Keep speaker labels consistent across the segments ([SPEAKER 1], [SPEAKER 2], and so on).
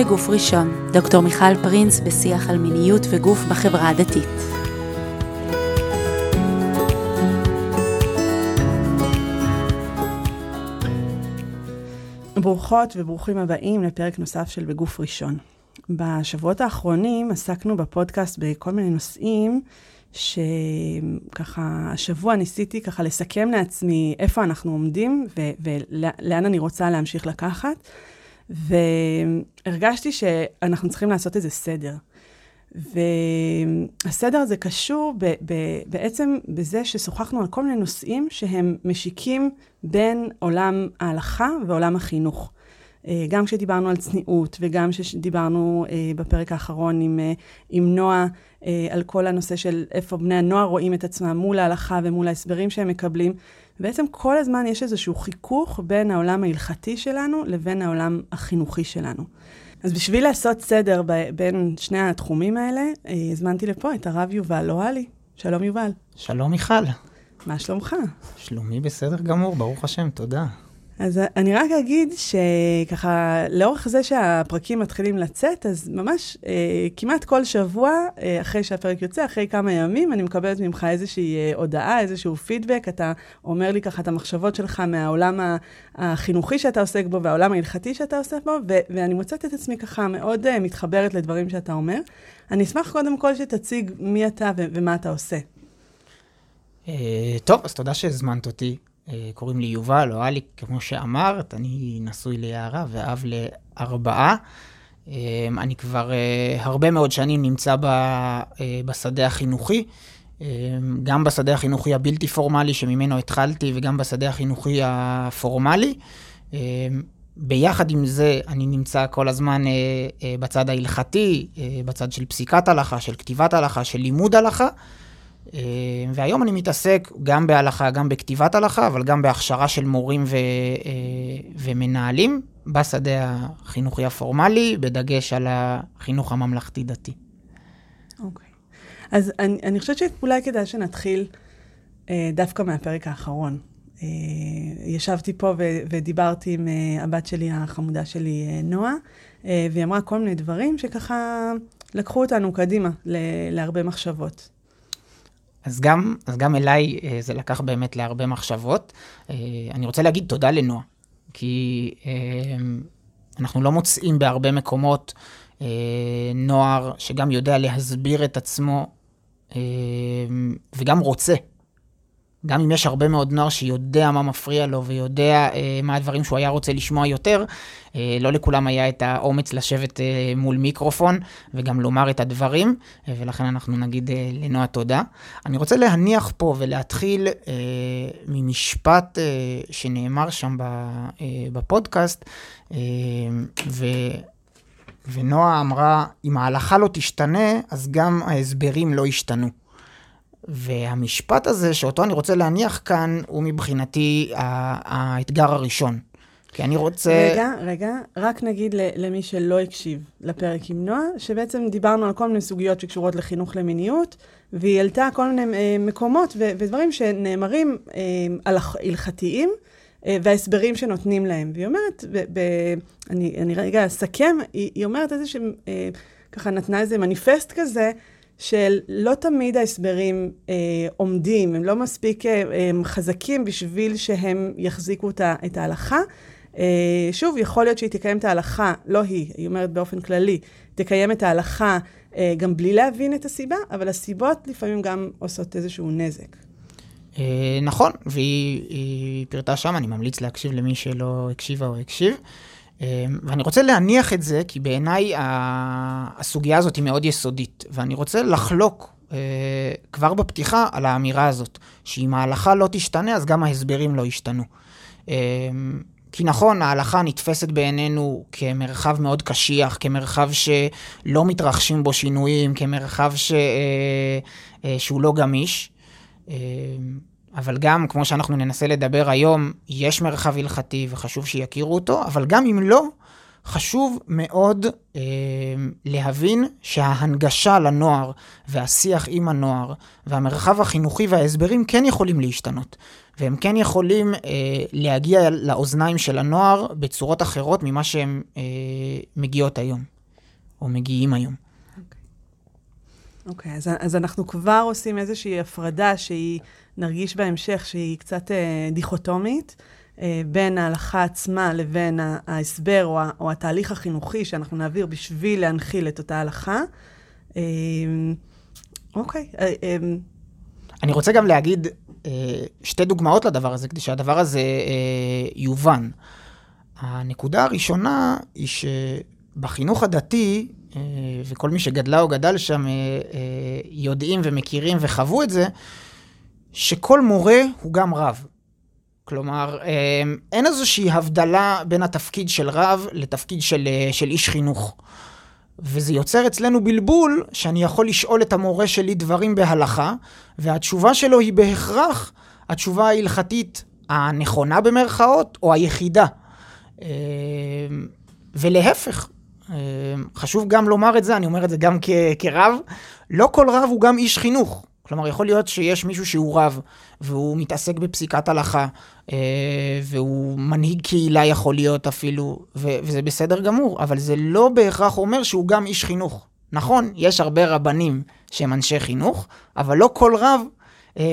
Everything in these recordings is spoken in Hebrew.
[SPEAKER 1] בגוף ראשון, דוקטור מיכל פרינס בשיח על מיניות וגוף בחברה הדתית.
[SPEAKER 2] ברוכות וברוכים הבאים לפרק נוסף של בגוף ראשון. בשבועות האחרונים עסקנו בפודקאסט בכל מיני נושאים שככה השבוע ניסיתי ככה לסכם לעצמי איפה אנחנו עומדים ו- ולאן אני רוצה להמשיך לקחת. והרגשתי שאנחנו צריכים לעשות איזה סדר. והסדר הזה קשור ב- ב- בעצם בזה ששוחחנו על כל מיני נושאים שהם משיקים בין עולם ההלכה ועולם החינוך. אה, גם כשדיברנו על צניעות וגם כשדיברנו אה, בפרק האחרון עם, אה, עם נועה על כל הנושא של איפה בני הנוער רואים את עצמם מול ההלכה ומול ההסברים שהם מקבלים. בעצם כל הזמן יש איזשהו חיכוך בין העולם ההלכתי שלנו לבין העולם החינוכי שלנו. אז בשביל לעשות סדר ב- בין שני התחומים האלה, הזמנתי לפה את הרב יובל אוהלי. שלום יובל.
[SPEAKER 3] שלום מיכל.
[SPEAKER 2] מה שלומך?
[SPEAKER 3] שלומי בסדר גמור, ברוך השם, תודה.
[SPEAKER 2] אז אני רק אגיד שככה, לאורך זה שהפרקים מתחילים לצאת, אז ממש אה, כמעט כל שבוע, אה, אחרי שהפרק יוצא, אחרי כמה ימים, אני מקבלת ממך איזושהי אה, הודעה, איזשהו פידבק, אתה אומר לי ככה את המחשבות שלך מהעולם החינוכי שאתה עוסק בו והעולם ההלכתי שאתה עוסק בו, ו- ואני מוצאת את עצמי ככה מאוד אה, מתחברת לדברים שאתה אומר. אני אשמח קודם כל שתציג מי אתה ו- ומה אתה עושה.
[SPEAKER 3] אה, טוב, אז תודה שהזמנת אותי. אה, קוראים לי יובל, או אלי, כמו שאמרת, אני נשוי ליערה ואב לארבעה. אה, אני כבר אה, הרבה מאוד שנים נמצא בשדה החינוכי, גם בשדה החינוכי הבלתי פורמלי שממנו התחלתי, וגם בשדה החינוכי הפורמלי. ביחד עם זה, אני נמצא כל הזמן בצד ההלכתי, בצד של פסיקת הלכה, של כתיבת הלכה, של לימוד הלכה. אה, והיום אני מתעסק גם בהלכה, גם בכתיבת הלכה, אבל גם בהכשרה של מורים ו, אה, ומנהלים בשדה החינוכי הפורמלי, בדגש על החינוך הממלכתי-דתי.
[SPEAKER 2] אוקיי. Okay. אז אני, אני חושבת שאולי כדאי שנתחיל אה, דווקא מהפרק האחרון. אה, ישבתי פה ו, ודיברתי עם אה, הבת שלי, החמודה שלי, אה, נועה, אה, והיא אמרה כל מיני דברים שככה לקחו אותנו קדימה ל, להרבה מחשבות.
[SPEAKER 3] אז גם, אז גם אליי אה, זה לקח באמת להרבה מחשבות. אה, אני רוצה להגיד תודה לנועה, כי אה, אנחנו לא מוצאים בהרבה מקומות נוער שגם יודע להסביר את עצמו וגם רוצה גם אם יש הרבה מאוד נוער שיודע מה מפריע לו ויודע אה, מה הדברים שהוא היה רוצה לשמוע יותר, אה, לא לכולם היה את האומץ לשבת אה, מול מיקרופון וגם לומר את הדברים, אה, ולכן אנחנו נגיד אה, לנועה תודה. אני רוצה להניח פה ולהתחיל אה, ממשפט אה, שנאמר שם ב, אה, בפודקאסט, אה, ו... ונועה אמרה, אם ההלכה לא תשתנה, אז גם ההסברים לא ישתנו. והמשפט הזה, שאותו אני רוצה להניח כאן, הוא מבחינתי האתגר הראשון. כי אני רוצה...
[SPEAKER 2] רגע, רגע, רק נגיד למי שלא הקשיב לפרק עם נועה, שבעצם דיברנו על כל מיני סוגיות שקשורות לחינוך למיניות, והיא העלתה כל מיני אה, מקומות ו- ודברים שנאמרים אה, על הלכתיים, אה, וההסברים שנותנים להם. והיא אומרת, ב- ב- אני, אני רגע אסכם, היא, היא אומרת איזה שהם, אה, ככה נתנה איזה מניפסט כזה, של לא תמיד ההסברים אה, עומדים, הם לא מספיק אה, הם חזקים בשביל שהם יחזיקו את ההלכה. אה, שוב, יכול להיות שהיא תקיים את ההלכה, לא היא, היא אומרת באופן כללי, תקיים את ההלכה אה, גם בלי להבין את הסיבה, אבל הסיבות לפעמים גם עושות איזשהו נזק.
[SPEAKER 3] אה, נכון, והיא פירטה שם, אני ממליץ להקשיב למי שלא הקשיבה או הקשיב. אמ, ואני רוצה להניח את זה, כי בעיניי הסוגיה הזאת היא מאוד יסודית, ואני רוצה לחלוק אה, כבר בפתיחה על האמירה הזאת, שאם ההלכה לא תשתנה, אז גם ההסברים לא ישתנו. אמ, כי נכון, ההלכה נתפסת בעינינו כמרחב מאוד קשיח, כמרחב שלא מתרחשים בו שינויים, כמרחב ש... אה, אה, שהוא לא גמיש. אבל גם, כמו שאנחנו ננסה לדבר היום, יש מרחב הלכתי וחשוב שיכירו אותו, אבל גם אם לא, חשוב מאוד אה, להבין שההנגשה לנוער והשיח עם הנוער והמרחב החינוכי וההסברים כן יכולים להשתנות. והם כן יכולים אה, להגיע לאוזניים של הנוער בצורות אחרות ממה שהם אה, מגיעות היום, או מגיעים היום.
[SPEAKER 2] אוקיי, okay, אז, אז אנחנו כבר עושים איזושהי הפרדה שהיא, נרגיש בהמשך, שהיא קצת אה, דיכוטומית. אה, בין ההלכה עצמה לבין ההסבר או, או התהליך החינוכי שאנחנו נעביר בשביל להנחיל את אותה הלכה. אה, אוקיי. אה,
[SPEAKER 3] אני רוצה גם להגיד שתי דוגמאות לדבר הזה, כדי שהדבר הזה יובן. הנקודה הראשונה היא שבחינוך הדתי, וכל מי שגדלה או גדל שם יודעים ומכירים וחוו את זה, שכל מורה הוא גם רב. כלומר, אין איזושהי הבדלה בין התפקיד של רב לתפקיד של, אה, של איש חינוך. וזה יוצר אצלנו בלבול שאני יכול לשאול את המורה שלי דברים בהלכה, והתשובה שלו היא בהכרח התשובה ההלכתית הנכונה במרכאות, או היחידה. ולהפך, חשוב גם לומר את זה, אני אומר את זה גם כרב, לא כל רב הוא גם איש חינוך. כלומר, יכול להיות שיש מישהו שהוא רב, והוא מתעסק בפסיקת הלכה, אה, והוא מנהיג קהילה יכול להיות אפילו, וזה בסדר גמור, אבל זה לא בהכרח אומר שהוא גם איש חינוך. נכון, יש הרבה רבנים שהם אנשי חינוך, אבל לא כל רב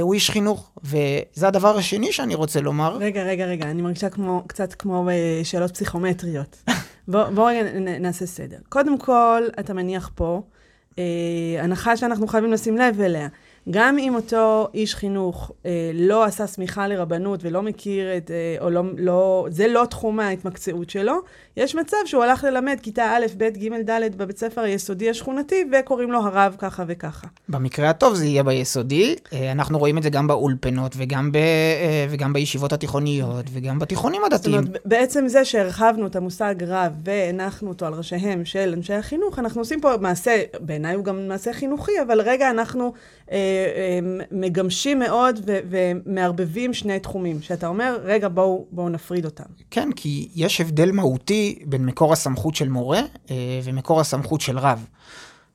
[SPEAKER 3] הוא איש חינוך, וזה הדבר השני שאני רוצה לומר.
[SPEAKER 2] רגע, רגע, רגע, אני מרגישה כמו, קצת כמו אה, שאלות פסיכומטריות. בואו בוא נעשה סדר. קודם כל, אתה מניח פה אה, הנחה שאנחנו חייבים לשים לב אליה. גם אם אותו איש חינוך אה, לא עשה סמיכה לרבנות ולא מכיר את, אה, או לא, לא, זה לא תחום ההתמקצעות שלו, יש מצב שהוא הלך ללמד כיתה א', ב', ג', ד' בבית ספר היסודי השכונתי, וקוראים לו הרב ככה וככה.
[SPEAKER 3] במקרה הטוב זה יהיה ביסודי. אה, אנחנו רואים את זה גם באולפנות, וגם, ב, אה, וגם בישיבות התיכוניות, וגם בתיכונים הדתיים. זאת אומרת,
[SPEAKER 2] בעצם זה שהרחבנו את המושג רב והנחנו אותו על ראשיהם של אנשי החינוך, אנחנו עושים פה מעשה, בעיניי הוא גם מעשה חינוכי, אבל רגע אנחנו אה, אה, מגמשים מאוד ו- ומערבבים שני תחומים, שאתה אומר, רגע, בואו בוא נפריד אותם.
[SPEAKER 3] כן, כי יש הבדל מהותי בין מקור הסמכות של מורה אה, ומקור הסמכות של רב.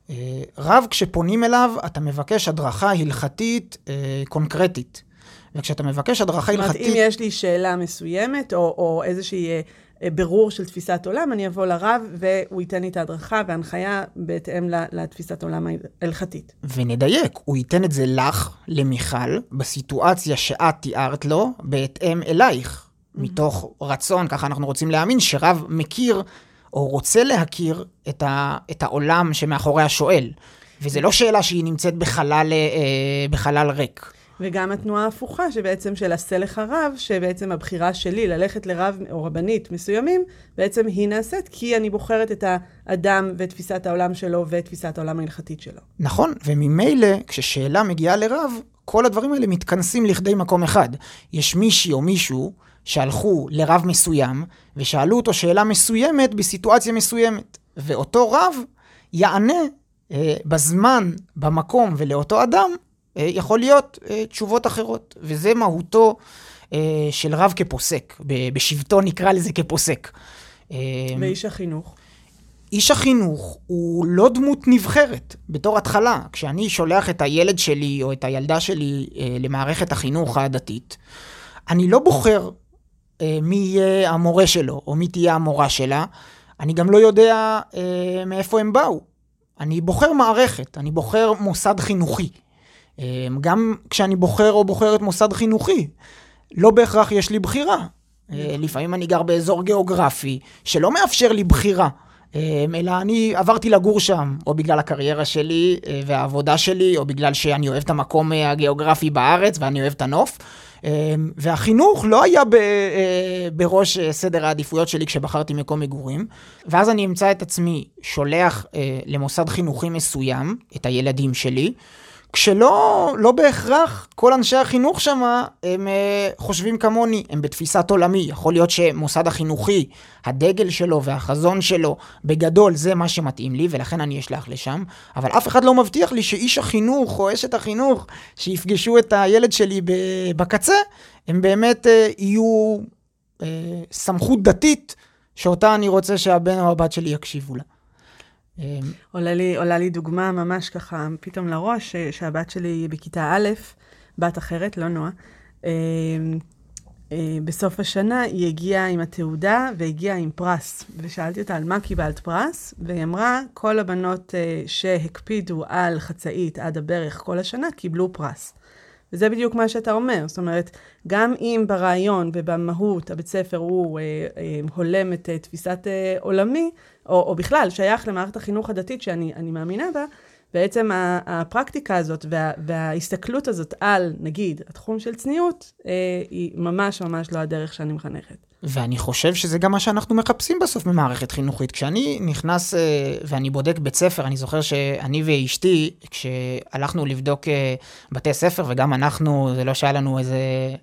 [SPEAKER 3] אה, רב, כשפונים אליו, אתה מבקש הדרכה הלכתית אה, קונקרטית. וכשאתה מבקש הדרכה הלכתית... זאת
[SPEAKER 2] אומרת, אם יש לי שאלה מסוימת, או, או איזושהי בירור של תפיסת עולם, אני אבוא לרב והוא ייתן לי את ההדרכה וההנחיה בהתאם לתפיסת עולם ההלכתית.
[SPEAKER 3] ונדייק, הוא ייתן את זה לך, למיכל, בסיטואציה שאת תיארת לו, בהתאם אלייך. מתוך רצון, ככה אנחנו רוצים להאמין, שרב מכיר או רוצה להכיר את, ה, את העולם שמאחורי השואל. וזו לא שאלה שהיא נמצאת בחלל, אה, בחלל ריק.
[SPEAKER 2] וגם התנועה ההפוכה, שבעצם של עשה לך רב, שבעצם הבחירה שלי ללכת לרב או רבנית מסוימים, בעצם היא נעשית כי אני בוחרת את האדם ואת תפיסת העולם שלו ואת תפיסת העולם ההלכתית שלו.
[SPEAKER 3] נכון, וממילא כששאלה מגיעה לרב, כל הדברים האלה מתכנסים לכדי מקום אחד. יש מישהי או מישהו שהלכו לרב מסוים, ושאלו אותו שאלה מסוימת בסיטואציה מסוימת. ואותו רב יענה אה, בזמן, במקום ולאותו אדם, אה, יכול להיות אה, תשובות אחרות. וזה מהותו אה, של רב כפוסק. בשבטו נקרא לזה כפוסק.
[SPEAKER 2] אה, ואיש החינוך?
[SPEAKER 3] איש החינוך הוא לא דמות נבחרת בתור התחלה. כשאני שולח את הילד שלי או את הילדה שלי אה, למערכת החינוך הדתית, אני לא בוחר מי יהיה המורה שלו, או מי תהיה המורה שלה. אני גם לא יודע אה, מאיפה הם באו. אני בוחר מערכת, אני בוחר מוסד חינוכי. אה, גם כשאני בוחר או בוחרת מוסד חינוכי, לא בהכרח יש לי בחירה. אה, לפעמים אני גר באזור גיאוגרפי שלא מאפשר לי בחירה. אה, אלא אני עברתי לגור שם, או בגלל הקריירה שלי אה, והעבודה שלי, או בגלל שאני אוהב את המקום אה, הגיאוגרפי בארץ ואני אוהב את הנוף. אמ, והחינוך לא היה ב, אה, בראש אה, סדר העדיפויות שלי כשבחרתי מקום מגורים, ואז אני אמצא את עצמי שולח אה, למוסד חינוכי מסוים את הילדים שלי, כשלא לא בהכרח כל אנשי החינוך שם הם uh, חושבים כמוני, הם בתפיסת עולמי. יכול להיות שמוסד החינוכי, הדגל שלו והחזון שלו, בגדול זה מה שמתאים לי, ולכן אני אשלח לשם, אבל אף אחד לא מבטיח לי שאיש החינוך או אשת החינוך שיפגשו את הילד שלי בקצה, הם באמת uh, יהיו uh, סמכות דתית שאותה אני רוצה שהבן או הבת שלי יקשיבו לה.
[SPEAKER 2] עולה לי, עולה לי דוגמה ממש ככה פתאום לראש, שהבת שלי היא בכיתה א', בת אחרת, לא נועה. בסוף השנה היא הגיעה עם התעודה והגיעה עם פרס. ושאלתי אותה על מה קיבלת פרס, והיא אמרה, כל הבנות שהקפידו על חצאית עד הברך כל השנה קיבלו פרס. וזה בדיוק מה שאתה אומר. זאת אומרת, גם אם ברעיון ובמהות הבית ספר הוא אה, אה, הולם את אה, תפיסת אה, עולמי, או, או בכלל שייך למערכת החינוך הדתית שאני מאמינה בה, בעצם הפרקטיקה הזאת וה, וההסתכלות הזאת על, נגיד, התחום של צניעות, אה, היא ממש ממש לא הדרך שאני מחנכת.
[SPEAKER 3] ואני חושב שזה גם מה שאנחנו מחפשים בסוף במערכת חינוכית. כשאני נכנס אה, ואני בודק בית ספר, אני זוכר שאני ואשתי, כשהלכנו לבדוק אה, בתי ספר, וגם אנחנו, זה לא שהיה לנו איזה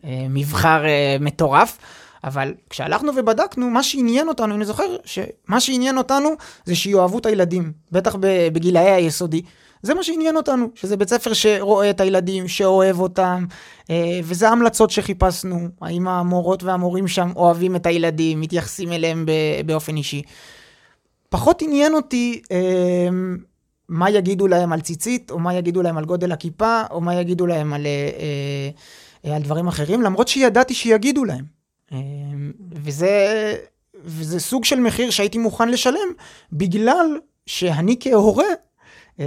[SPEAKER 3] אה, מבחר אה, מטורף, אבל כשהלכנו ובדקנו, מה שעניין אותנו, אני זוכר שמה שעניין אותנו זה שיאהבו את הילדים, בטח בגילאי היסודי. זה מה שעניין אותנו, שזה בית ספר שרואה את הילדים, שאוהב אותם, אה, וזה ההמלצות שחיפשנו, האם המורות והמורים שם אוהבים את הילדים, מתייחסים אליהם באופן אישי. פחות עניין אותי אה, מה יגידו להם על ציצית, או מה יגידו להם על גודל הכיפה, או מה יגידו להם על, אה, על דברים אחרים, למרות שידעתי שיגידו להם. אמ, וזה, וזה סוג של מחיר שהייתי מוכן לשלם, בגלל שאני כהורה...
[SPEAKER 2] אמ,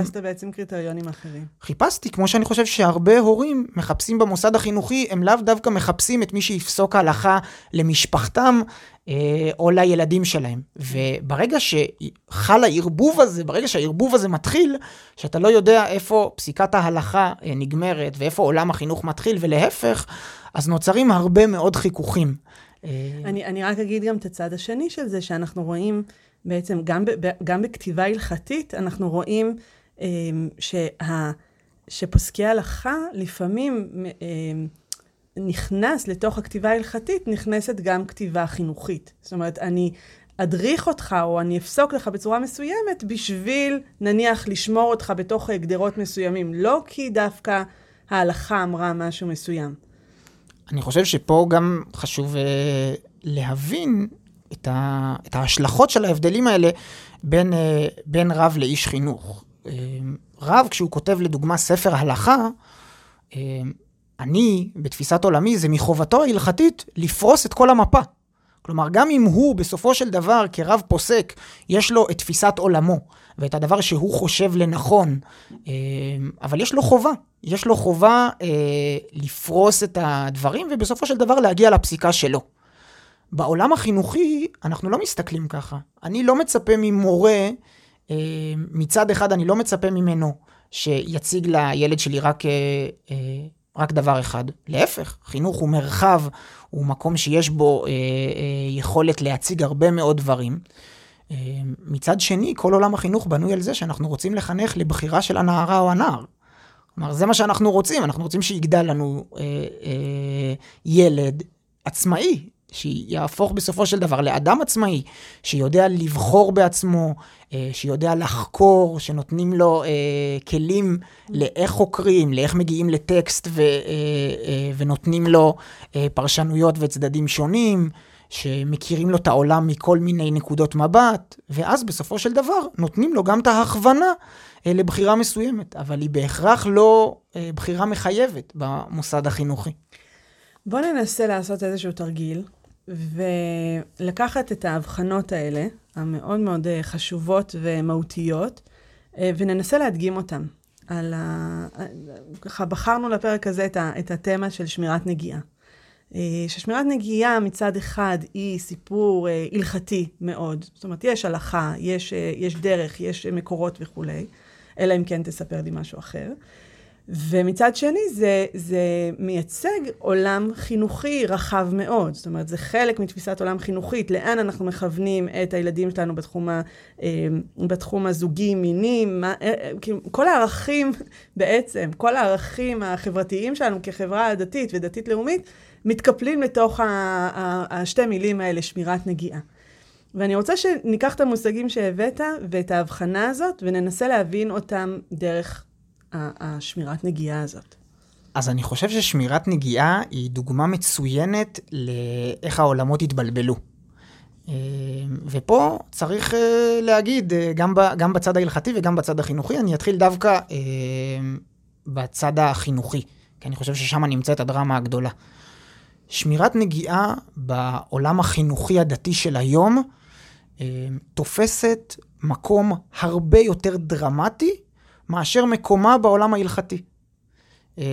[SPEAKER 2] חיפשת בעצם קריטריונים אחרים.
[SPEAKER 3] חיפשתי, כמו שאני חושב שהרבה הורים מחפשים במוסד החינוכי, הם לאו דווקא מחפשים את מי שיפסוק ההלכה למשפחתם אה, או לילדים שלהם. וברגע שחל הערבוב הזה, ברגע שהערבוב הזה מתחיל, שאתה לא יודע איפה פסיקת ההלכה אה, נגמרת ואיפה עולם החינוך מתחיל, ולהפך, אז נוצרים הרבה מאוד חיכוכים.
[SPEAKER 2] אה, אני, אני רק אגיד גם את הצד השני של זה, שאנחנו רואים בעצם, גם, ב, גם בכתיבה הלכתית, אנחנו רואים אה, שה, שפוסקי הלכה לפעמים אה, נכנס לתוך הכתיבה ההלכתית, נכנסת גם כתיבה חינוכית. זאת אומרת, אני אדריך אותך או אני אפסוק לך בצורה מסוימת בשביל, נניח, לשמור אותך בתוך גדרות מסוימים. לא כי דווקא ההלכה אמרה משהו מסוים.
[SPEAKER 3] אני חושב שפה גם חשוב uh, להבין את, ה, את ההשלכות של ההבדלים האלה בין, uh, בין רב לאיש חינוך. Uh, רב, כשהוא כותב לדוגמה ספר הלכה, uh, אני, בתפיסת עולמי, זה מחובתו ההלכתית לפרוס את כל המפה. כלומר, גם אם הוא בסופו של דבר כרב פוסק, יש לו את תפיסת עולמו ואת הדבר שהוא חושב לנכון, אבל יש לו חובה יש לו חובה אה, לפרוס את הדברים, ובסופו של דבר להגיע לפסיקה שלו. בעולם החינוכי, אנחנו לא מסתכלים ככה. אני לא מצפה ממורה, אה, מצד אחד אני לא מצפה ממנו שיציג לילד שלי רק, אה, אה, רק דבר אחד. להפך, חינוך הוא מרחב, הוא מקום שיש בו אה, אה, יכולת להציג הרבה מאוד דברים. אה, מצד שני, כל עולם החינוך בנוי על זה שאנחנו רוצים לחנך לבחירה של הנערה או הנער. כלומר, זה מה שאנחנו רוצים, אנחנו רוצים שיגדל לנו אה, אה, ילד עצמאי, שיהפוך בסופו של דבר לאדם עצמאי, שיודע לבחור בעצמו, אה, שיודע לחקור, שנותנים לו אה, כלים לאיך חוקרים, לאיך מגיעים לטקסט ו, אה, אה, ונותנים לו אה, פרשנויות וצדדים שונים. שמכירים לו את העולם מכל מיני נקודות מבט, ואז בסופו של דבר נותנים לו גם את ההכוונה אה, לבחירה מסוימת, אבל היא בהכרח לא אה, בחירה מחייבת במוסד החינוכי.
[SPEAKER 2] בוא ננסה לעשות איזשהו תרגיל, ולקחת את ההבחנות האלה, המאוד מאוד אה, חשובות ומהותיות, וננסה להדגים אותן. על ה... ככה בחרנו לפרק הזה את, ה... את התמה של שמירת נגיעה. ששמירת נגיעה מצד אחד היא סיפור הלכתי מאוד. זאת אומרת, יש הלכה, יש, יש דרך, יש מקורות וכולי. אלא אם כן תספר לי משהו אחר. ומצד שני, זה, זה מייצג עולם חינוכי רחב מאוד. זאת אומרת, זה חלק מתפיסת עולם חינוכית, לאן אנחנו מכוונים את הילדים שלנו בתחום, ה, אה, בתחום הזוגי, מיני, מה, אה, אה, כאילו, כל הערכים בעצם, כל הערכים החברתיים שלנו כחברה דתית ודתית-לאומית, מתקפלים לתוך השתי מילים האלה, שמירת נגיעה. ואני רוצה שניקח את המושגים שהבאת ואת ההבחנה הזאת, וננסה להבין אותם דרך השמירת נגיעה הזאת.
[SPEAKER 3] אז אני חושב ששמירת נגיעה היא דוגמה מצוינת לאיך העולמות התבלבלו. ופה צריך להגיד, גם, ב, גם בצד ההלכתי וגם בצד החינוכי, אני אתחיל דווקא בצד החינוכי, כי אני חושב ששם נמצאת הדרמה הגדולה. שמירת נגיעה בעולם החינוכי הדתי של היום תופסת מקום הרבה יותר דרמטי מאשר מקומה בעולם ההלכתי. אה,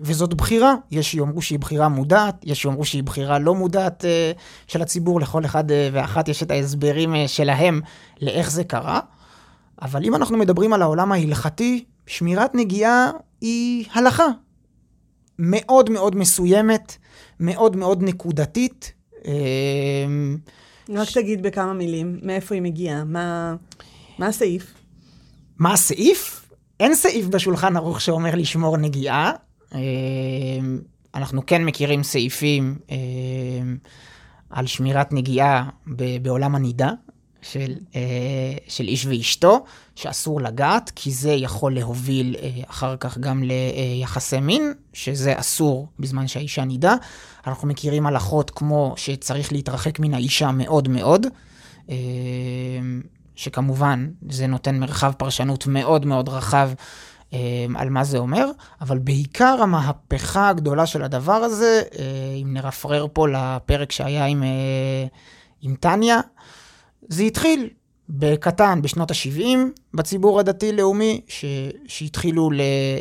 [SPEAKER 3] וזאת בחירה, יש שיאמרו שהיא בחירה מודעת, יש שיאמרו שהיא בחירה לא מודעת אה, של הציבור, לכל אחד אה, ואחת יש את ההסברים שלהם לאיך זה קרה. אבל אם אנחנו מדברים על העולם ההלכתי, שמירת נגיעה היא הלכה מאוד מאוד מסוימת, מאוד מאוד נקודתית.
[SPEAKER 2] רק ש... תגיד בכמה מילים, מאיפה היא מגיעה, מה, מה הסעיף?
[SPEAKER 3] מה הסעיף? אין סעיף בשולחן ערוך שאומר לשמור נגיעה. אה, אנחנו כן מכירים סעיפים אה, על שמירת נגיעה בעולם הנידה של, אה, של איש ואשתו, שאסור לגעת, כי זה יכול להוביל אחר כך גם ליחסי מין, שזה אסור בזמן שהאישה נידה. אנחנו מכירים הלכות כמו שצריך להתרחק מן האישה מאוד מאוד. שכמובן זה נותן מרחב פרשנות מאוד מאוד רחב אה, על מה זה אומר, אבל בעיקר המהפכה הגדולה של הדבר הזה, אה, אם נרפרר פה לפרק שהיה עם, אה, עם טניה, זה התחיל בקטן בשנות ה-70 בציבור הדתי-לאומי, שהתחילו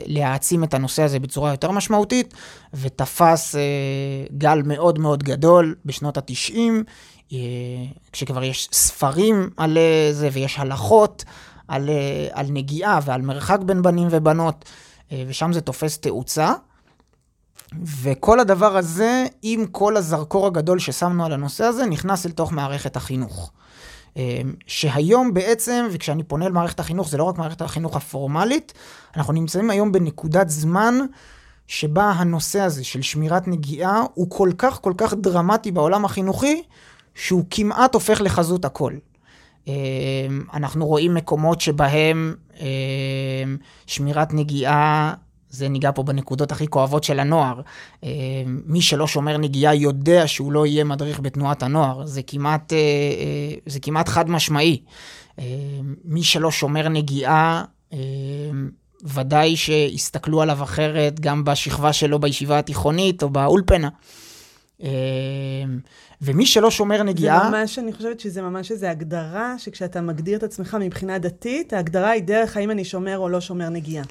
[SPEAKER 3] להעצים את הנושא הזה בצורה יותר משמעותית, ותפס אה, גל מאוד מאוד גדול בשנות ה-90, אה, כשכבר יש ספרים על אה, זה ויש הלכות על, אה, על נגיעה ועל מרחק בין בנים ובנות, ושם זה תופס תאוצה. וכל הדבר הזה, עם כל הזרקור הגדול ששמנו על הנושא הזה, נכנס אל תוך מערכת החינוך. שהיום בעצם, וכשאני פונה למערכת החינוך, זה לא רק מערכת החינוך הפורמלית, אנחנו נמצאים היום בנקודת זמן שבה הנושא הזה של שמירת נגיעה הוא כל כך כל כך דרמטי בעולם החינוכי, שהוא כמעט הופך לחזות הכל. אמ, אנחנו רואים מקומות שבהם אמ, שמירת נגיעה, זה ניגע פה בנקודות הכי כואבות של הנוער. אמ, מי שלא שומר נגיעה יודע שהוא לא יהיה מדריך בתנועת הנוער, זה כמעט, אה, אה, זה כמעט חד משמעי. מי שלא שומר נגיעה, ודאי שיסתכלו עליו אחרת גם בשכבה שלו בישיבה התיכונית או באולפנה. ומי שלא שומר נגיעה...
[SPEAKER 2] זה ממש, אני חושבת שזה ממש איזו הגדרה, שכשאתה מגדיר את עצמך מבחינה דתית, ההגדרה היא דרך האם אני שומר או לא שומר נגיעה.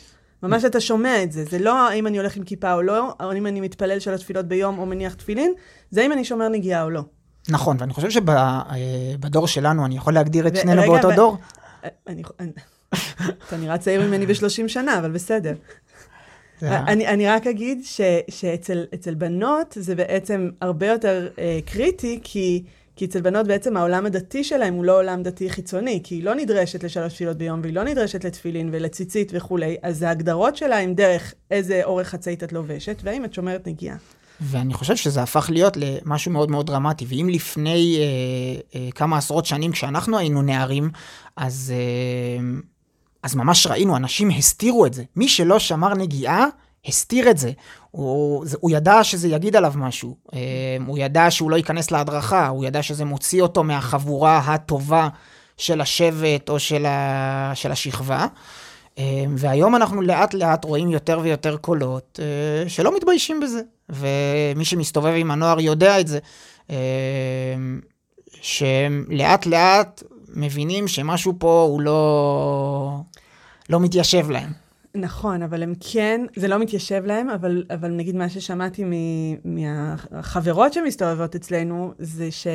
[SPEAKER 2] ממש אתה שומע את זה, זה לא האם אני הולך עם כיפה או לא, או אם אני מתפלל שלוש תפילות ביום או מניח תפילין, זה האם אני שומר נגיעה או לא.
[SPEAKER 3] נכון, ואני חושב שבדור שלנו, אני יכול להגדיר את שנינו באותו. דור?
[SPEAKER 2] אני... אתה נראה צעיר ממני ב-30 שנה, אבל בסדר. אני, אני רק אגיד ש, שאצל בנות זה בעצם הרבה יותר אה, קריטי, כי, כי אצל בנות בעצם העולם הדתי שלהם הוא לא עולם דתי חיצוני, כי היא לא נדרשת לשלוש תפילות ביום, והיא לא נדרשת לתפילין ולציצית וכולי, אז ההגדרות שלה הם דרך איזה אורך חצאית את לובשת, והאם את שומרת נגיעה.
[SPEAKER 3] ואני חושב שזה הפך להיות למשהו מאוד מאוד דרמטי. ואם לפני אה, אה, כמה עשרות שנים, כשאנחנו היינו נערים, אז אה, אז ממש ראינו, אנשים הסתירו את זה. מי שלא שמר נגיעה, הסתיר את זה. הוא, זה, הוא ידע שזה יגיד עליו משהו. אה, הוא ידע שהוא לא ייכנס להדרכה, הוא ידע שזה מוציא אותו מהחבורה הטובה של השבט או של, ה, של השכבה. אה, והיום אנחנו לאט לאט רואים יותר ויותר קולות אה, שלא מתביישים בזה. ומי שמסתובב עם הנוער יודע את זה. שהם לאט לאט מבינים שמשהו פה הוא לא, לא מתיישב להם.
[SPEAKER 2] נכון, אבל הם כן, זה לא מתיישב להם, אבל, אבל נגיד מה ששמעתי מהחברות שמסתובבות אצלנו, זה ש...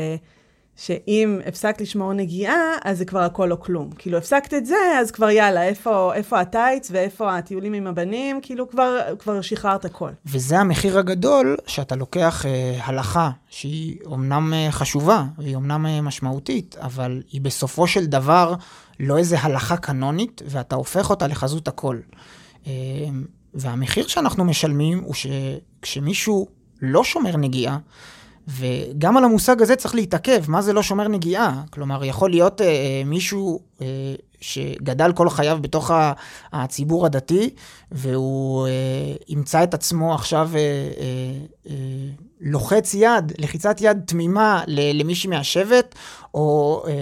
[SPEAKER 2] שאם הפסקת לשמור נגיעה, אז זה כבר הכל או כלום. כאילו, הפסקת את זה, אז כבר יאללה, איפה, איפה הטייץ ואיפה הטיולים עם הבנים, כאילו כבר, כבר שחררת הכל.
[SPEAKER 3] וזה המחיר הגדול שאתה לוקח אה, הלכה, שהיא אומנם אה, חשובה, והיא אומנם אה, משמעותית, אבל היא בסופו של דבר לא איזה הלכה קנונית, ואתה הופך אותה לחזות הכל. אה, והמחיר שאנחנו משלמים הוא שכשמישהו לא שומר נגיעה, וגם על המושג הזה צריך להתעכב, מה זה לא שומר נגיעה? כלומר, יכול להיות אה, אה מישהו אה, שגדל כל חייו בתוך הציבור הדתי, והוא אה, ימצא את עצמו עכשיו אה, אה, אה, לוחץ יד, לחיצת יד תמימה למישהי מהשבט, או אה,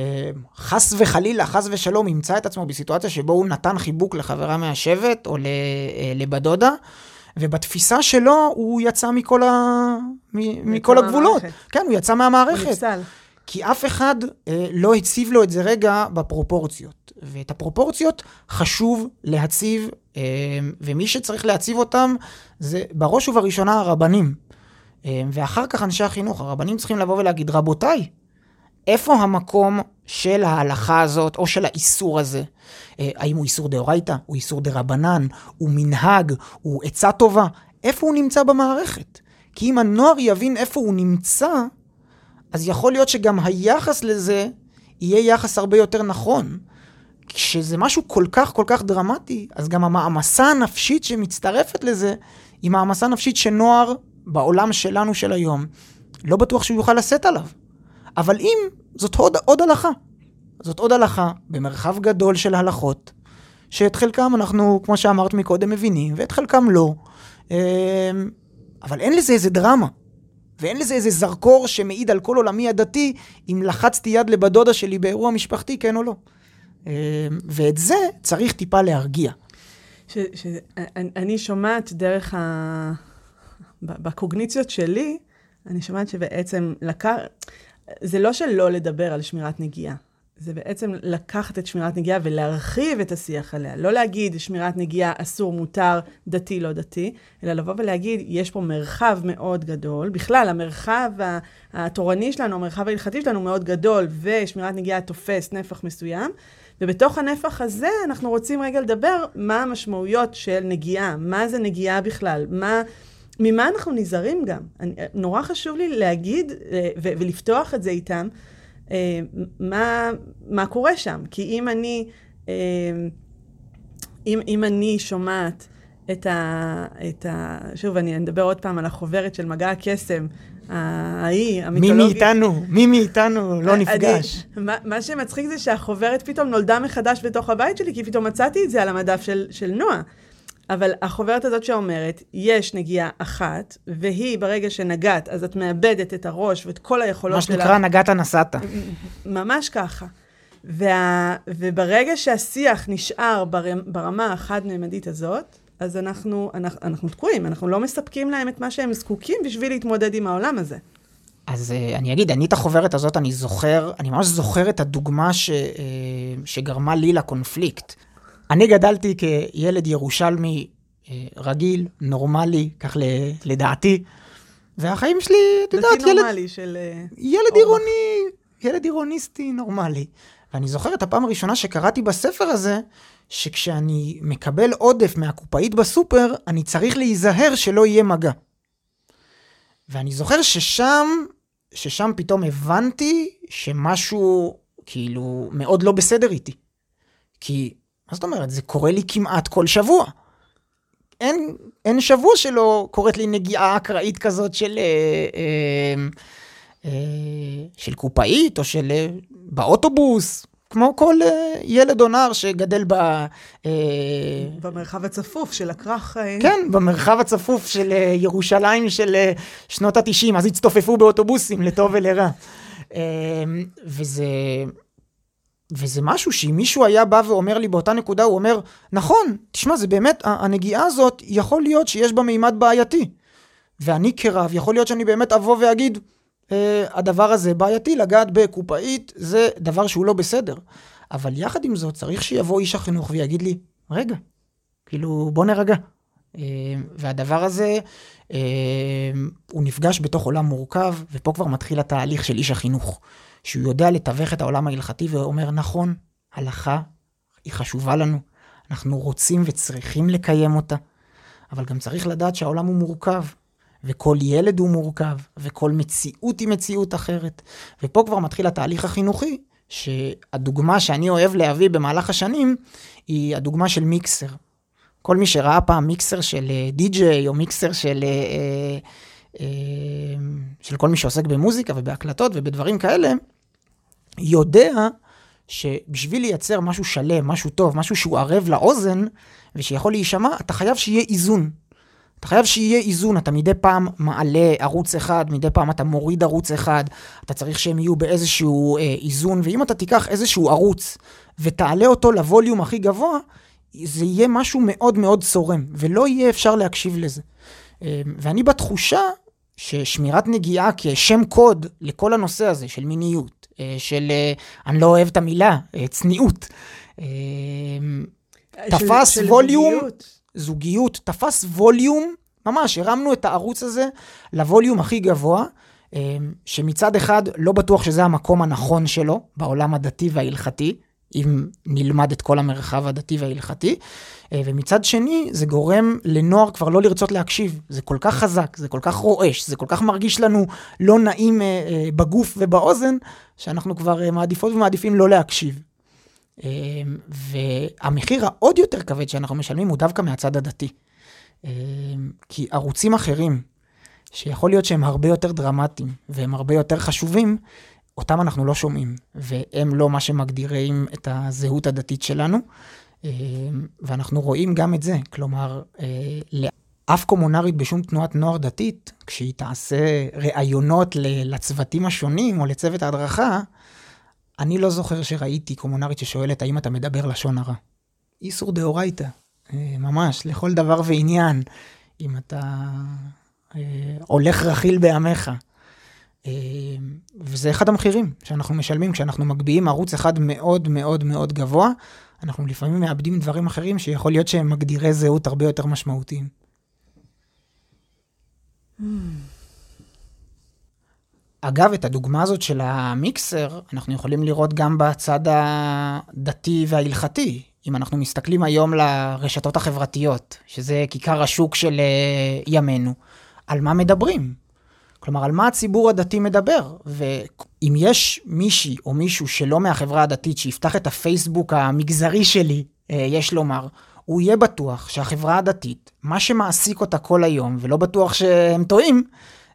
[SPEAKER 3] חס וחלילה, חס ושלום, ימצא את עצמו בסיטואציה שבו הוא נתן חיבוק לחברה מהשבט, או אה, לבת דודה. ובתפיסה שלו הוא יצא מכל, ה... מ... מכל הגבולות. כן, הוא יצא מהמערכת. הוא נפסל. כי אף אחד אה, לא הציב לו את זה רגע בפרופורציות. ואת הפרופורציות חשוב להציב, אה, ומי שצריך להציב אותם זה בראש ובראשונה הרבנים. אה, ואחר כך אנשי החינוך, הרבנים צריכים לבוא ולהגיד, רבותיי, איפה המקום של ההלכה הזאת, או של האיסור הזה? אה, האם הוא איסור דאורייתא, הוא איסור דרבנן, הוא מנהג, הוא עצה טובה? איפה הוא נמצא במערכת? כי אם הנוער יבין איפה הוא נמצא, אז יכול להיות שגם היחס לזה יהיה יחס הרבה יותר נכון. כשזה משהו כל כך כל כך דרמטי, אז גם המעמסה הנפשית שמצטרפת לזה, היא מעמסה נפשית שנוער בעולם שלנו של היום, לא בטוח שהוא יוכל לשאת עליו. אבל אם, זאת עוד, עוד הלכה. זאת עוד הלכה במרחב גדול של הלכות, שאת חלקם אנחנו, כמו שאמרת מקודם, מבינים, ואת חלקם לא. אמ, אבל אין לזה איזה דרמה. ואין לזה איזה זרקור שמעיד על כל עולמי הדתי, אם לחצתי יד לבת דודה שלי באירוע משפחתי, כן או לא. אמ, ואת זה צריך טיפה להרגיע.
[SPEAKER 2] ש, ש, אני, שומעת דרך ה... בקוגניציות שלי, אני שומעת שבעצם לקח... זה לא שלא לדבר על שמירת נגיעה. זה בעצם לקחת את שמירת נגיעה ולהרחיב את השיח עליה. לא להגיד שמירת נגיעה אסור, מותר, דתי, לא דתי, אלא לבוא ולהגיד, יש פה מרחב מאוד גדול. בכלל, המרחב התורני שלנו, המרחב ההלכתי שלנו מאוד גדול, ושמירת נגיעה תופס נפח מסוים. ובתוך הנפח הזה אנחנו רוצים רגע לדבר מה המשמעויות של נגיעה, מה זה נגיעה בכלל, מה... ממה אנחנו נזהרים גם? אני, נורא חשוב לי להגיד אה, ו- ולפתוח את זה איתם, אה, מה, מה קורה שם. כי אם אני, אה, אם, אם אני שומעת את ה, את ה... שוב, אני אדבר עוד פעם על החוברת של מגע הקסם, ההיא, המיתולוגית.
[SPEAKER 3] מי מאיתנו, מי מאיתנו לא נפגש.
[SPEAKER 2] אני, מה, מה שמצחיק זה שהחוברת פתאום נולדה מחדש בתוך הבית שלי, כי פתאום מצאתי את זה על המדף של, של נועה. אבל החוברת הזאת שאומרת, יש נגיעה אחת, והיא, ברגע שנגעת, אז את מאבדת את הראש ואת כל היכולות
[SPEAKER 3] שלה. מה שנקרא, נגעת נסעת.
[SPEAKER 2] ממש ככה. וה, וברגע שהשיח נשאר ברמה החד-ממדית הזאת, אז אנחנו, אנחנו, אנחנו תקועים, אנחנו לא מספקים להם את מה שהם זקוקים בשביל להתמודד עם העולם הזה.
[SPEAKER 3] אז uh, אני אגיד, אני את החוברת הזאת, אני זוכר, אני ממש זוכר את הדוגמה ש, uh, שגרמה לי לקונפליקט. אני גדלתי כילד ירושלמי אה, רגיל, נורמלי, כך לדעתי, והחיים שלי, את יודעת,
[SPEAKER 2] ילד... דתי נורמלי של...
[SPEAKER 3] אה, ילד עירוני, ילד עירוניסטי נורמלי. ואני זוכר את הפעם הראשונה שקראתי בספר הזה, שכשאני מקבל עודף מהקופאית בסופר, אני צריך להיזהר שלא יהיה מגע. ואני זוכר ששם, ששם פתאום הבנתי שמשהו כאילו מאוד לא בסדר איתי. כי מה זאת אומרת? זה קורה לי כמעט כל שבוע. אין, אין שבוע שלא קורית לי נגיעה אקראית כזאת של, אה, אה, אה, של קופאית או של אה, באוטובוס, כמו כל אה, ילד או נער שגדל ב...
[SPEAKER 2] אה, במרחב הצפוף של הכרך. אה...
[SPEAKER 3] כן, במרחב הצפוף של אה, ירושלים של אה, שנות ה-90, אז הצטופפו באוטובוסים לטוב ולרע. אה, וזה... וזה משהו שאם מישהו היה בא ואומר לי באותה נקודה, הוא אומר, נכון, תשמע, זה באמת, הנגיעה הזאת, יכול להיות שיש בה מימד בעייתי. ואני כרב, יכול להיות שאני באמת אבוא ואגיד, אה, הדבר הזה בעייתי, לגעת בקופאית, זה דבר שהוא לא בסדר. אבל יחד עם זאת, צריך שיבוא איש החינוך ויגיד לי, רגע, כאילו, בוא נרגע. אה, והדבר הזה, אה, הוא נפגש בתוך עולם מורכב, ופה כבר מתחיל התהליך של איש החינוך. שהוא יודע לתווך את העולם ההלכתי ואומר, נכון, הלכה היא חשובה לנו, אנחנו רוצים וצריכים לקיים אותה, אבל גם צריך לדעת שהעולם הוא מורכב, וכל ילד הוא מורכב, וכל מציאות היא מציאות אחרת. ופה כבר מתחיל התהליך החינוכי, שהדוגמה שאני אוהב להביא במהלך השנים, היא הדוגמה של מיקסר. כל מי שראה פעם מיקסר של די-ג'יי, או מיקסר של... אה, של כל מי שעוסק במוזיקה ובהקלטות ובדברים כאלה, יודע שבשביל לייצר משהו שלם, משהו טוב, משהו שהוא ערב לאוזן ושיכול להישמע, אתה חייב שיהיה איזון. אתה חייב שיהיה איזון, אתה מדי פעם מעלה ערוץ אחד, מדי פעם אתה מוריד ערוץ אחד, אתה צריך שהם יהיו באיזשהו אה, איזון, ואם אתה תיקח איזשהו ערוץ ותעלה אותו לווליום הכי גבוה, זה יהיה משהו מאוד מאוד צורם, ולא יהיה אפשר להקשיב לזה. אה, ואני בתחושה ששמירת נגיעה כשם קוד לכל הנושא הזה של מיניות, של, אה, אני לא אוהב את המילה, אה, צניעות, אה, תפס של, ווליום, זוגיות. זוגיות, תפס ווליום, ממש הרמנו את הערוץ הזה לווליום הכי גבוה, אה, שמצד אחד לא בטוח שזה המקום הנכון שלו בעולם הדתי וההלכתי, אם נלמד את כל המרחב הדתי וההלכתי, אה, ומצד שני זה גורם לנוער כבר לא לרצות להקשיב, זה כל כך חזק, זה כל כך רועש, זה כל כך מרגיש לנו לא נעים אה, בגוף ובאוזן, שאנחנו כבר מעדיפות ומעדיפים לא להקשיב. והמחיר העוד יותר כבד שאנחנו משלמים הוא דווקא מהצד הדתי. כי ערוצים אחרים, שיכול להיות שהם הרבה יותר דרמטיים והם הרבה יותר חשובים, אותם אנחנו לא שומעים, והם לא מה שמגדירים את הזהות הדתית שלנו. אמ, ואנחנו רואים גם את זה, כלומר, אה, לאף קומונרית בשום תנועת נוער דתית, כשהיא תעשה ראיונות לצוותים השונים או לצוות ההדרכה, אני לא זוכר שראיתי קומונרית ששואלת האם אתה מדבר לשון הרע. איסור דאורייתא, אה, ממש, לכל דבר ועניין, אם אתה אה, הולך רכיל בעמך. אה, וזה אחד המחירים שאנחנו משלמים כשאנחנו מגביהים ערוץ אחד מאוד מאוד מאוד גבוה, אנחנו לפעמים מאבדים דברים אחרים שיכול להיות שהם מגדירי זהות הרבה יותר משמעותיים. אגב, את הדוגמה הזאת של המיקסר, אנחנו יכולים לראות גם בצד הדתי וההלכתי. אם אנחנו מסתכלים היום לרשתות החברתיות, שזה כיכר השוק של אה, ימינו, על מה מדברים? כלומר, על מה הציבור הדתי מדבר? ואם יש מישהי או מישהו שלא מהחברה הדתית שיפתח את הפייסבוק המגזרי שלי, אה, יש לומר, הוא יהיה בטוח שהחברה הדתית, מה שמעסיק אותה כל היום, ולא בטוח שהם טועים,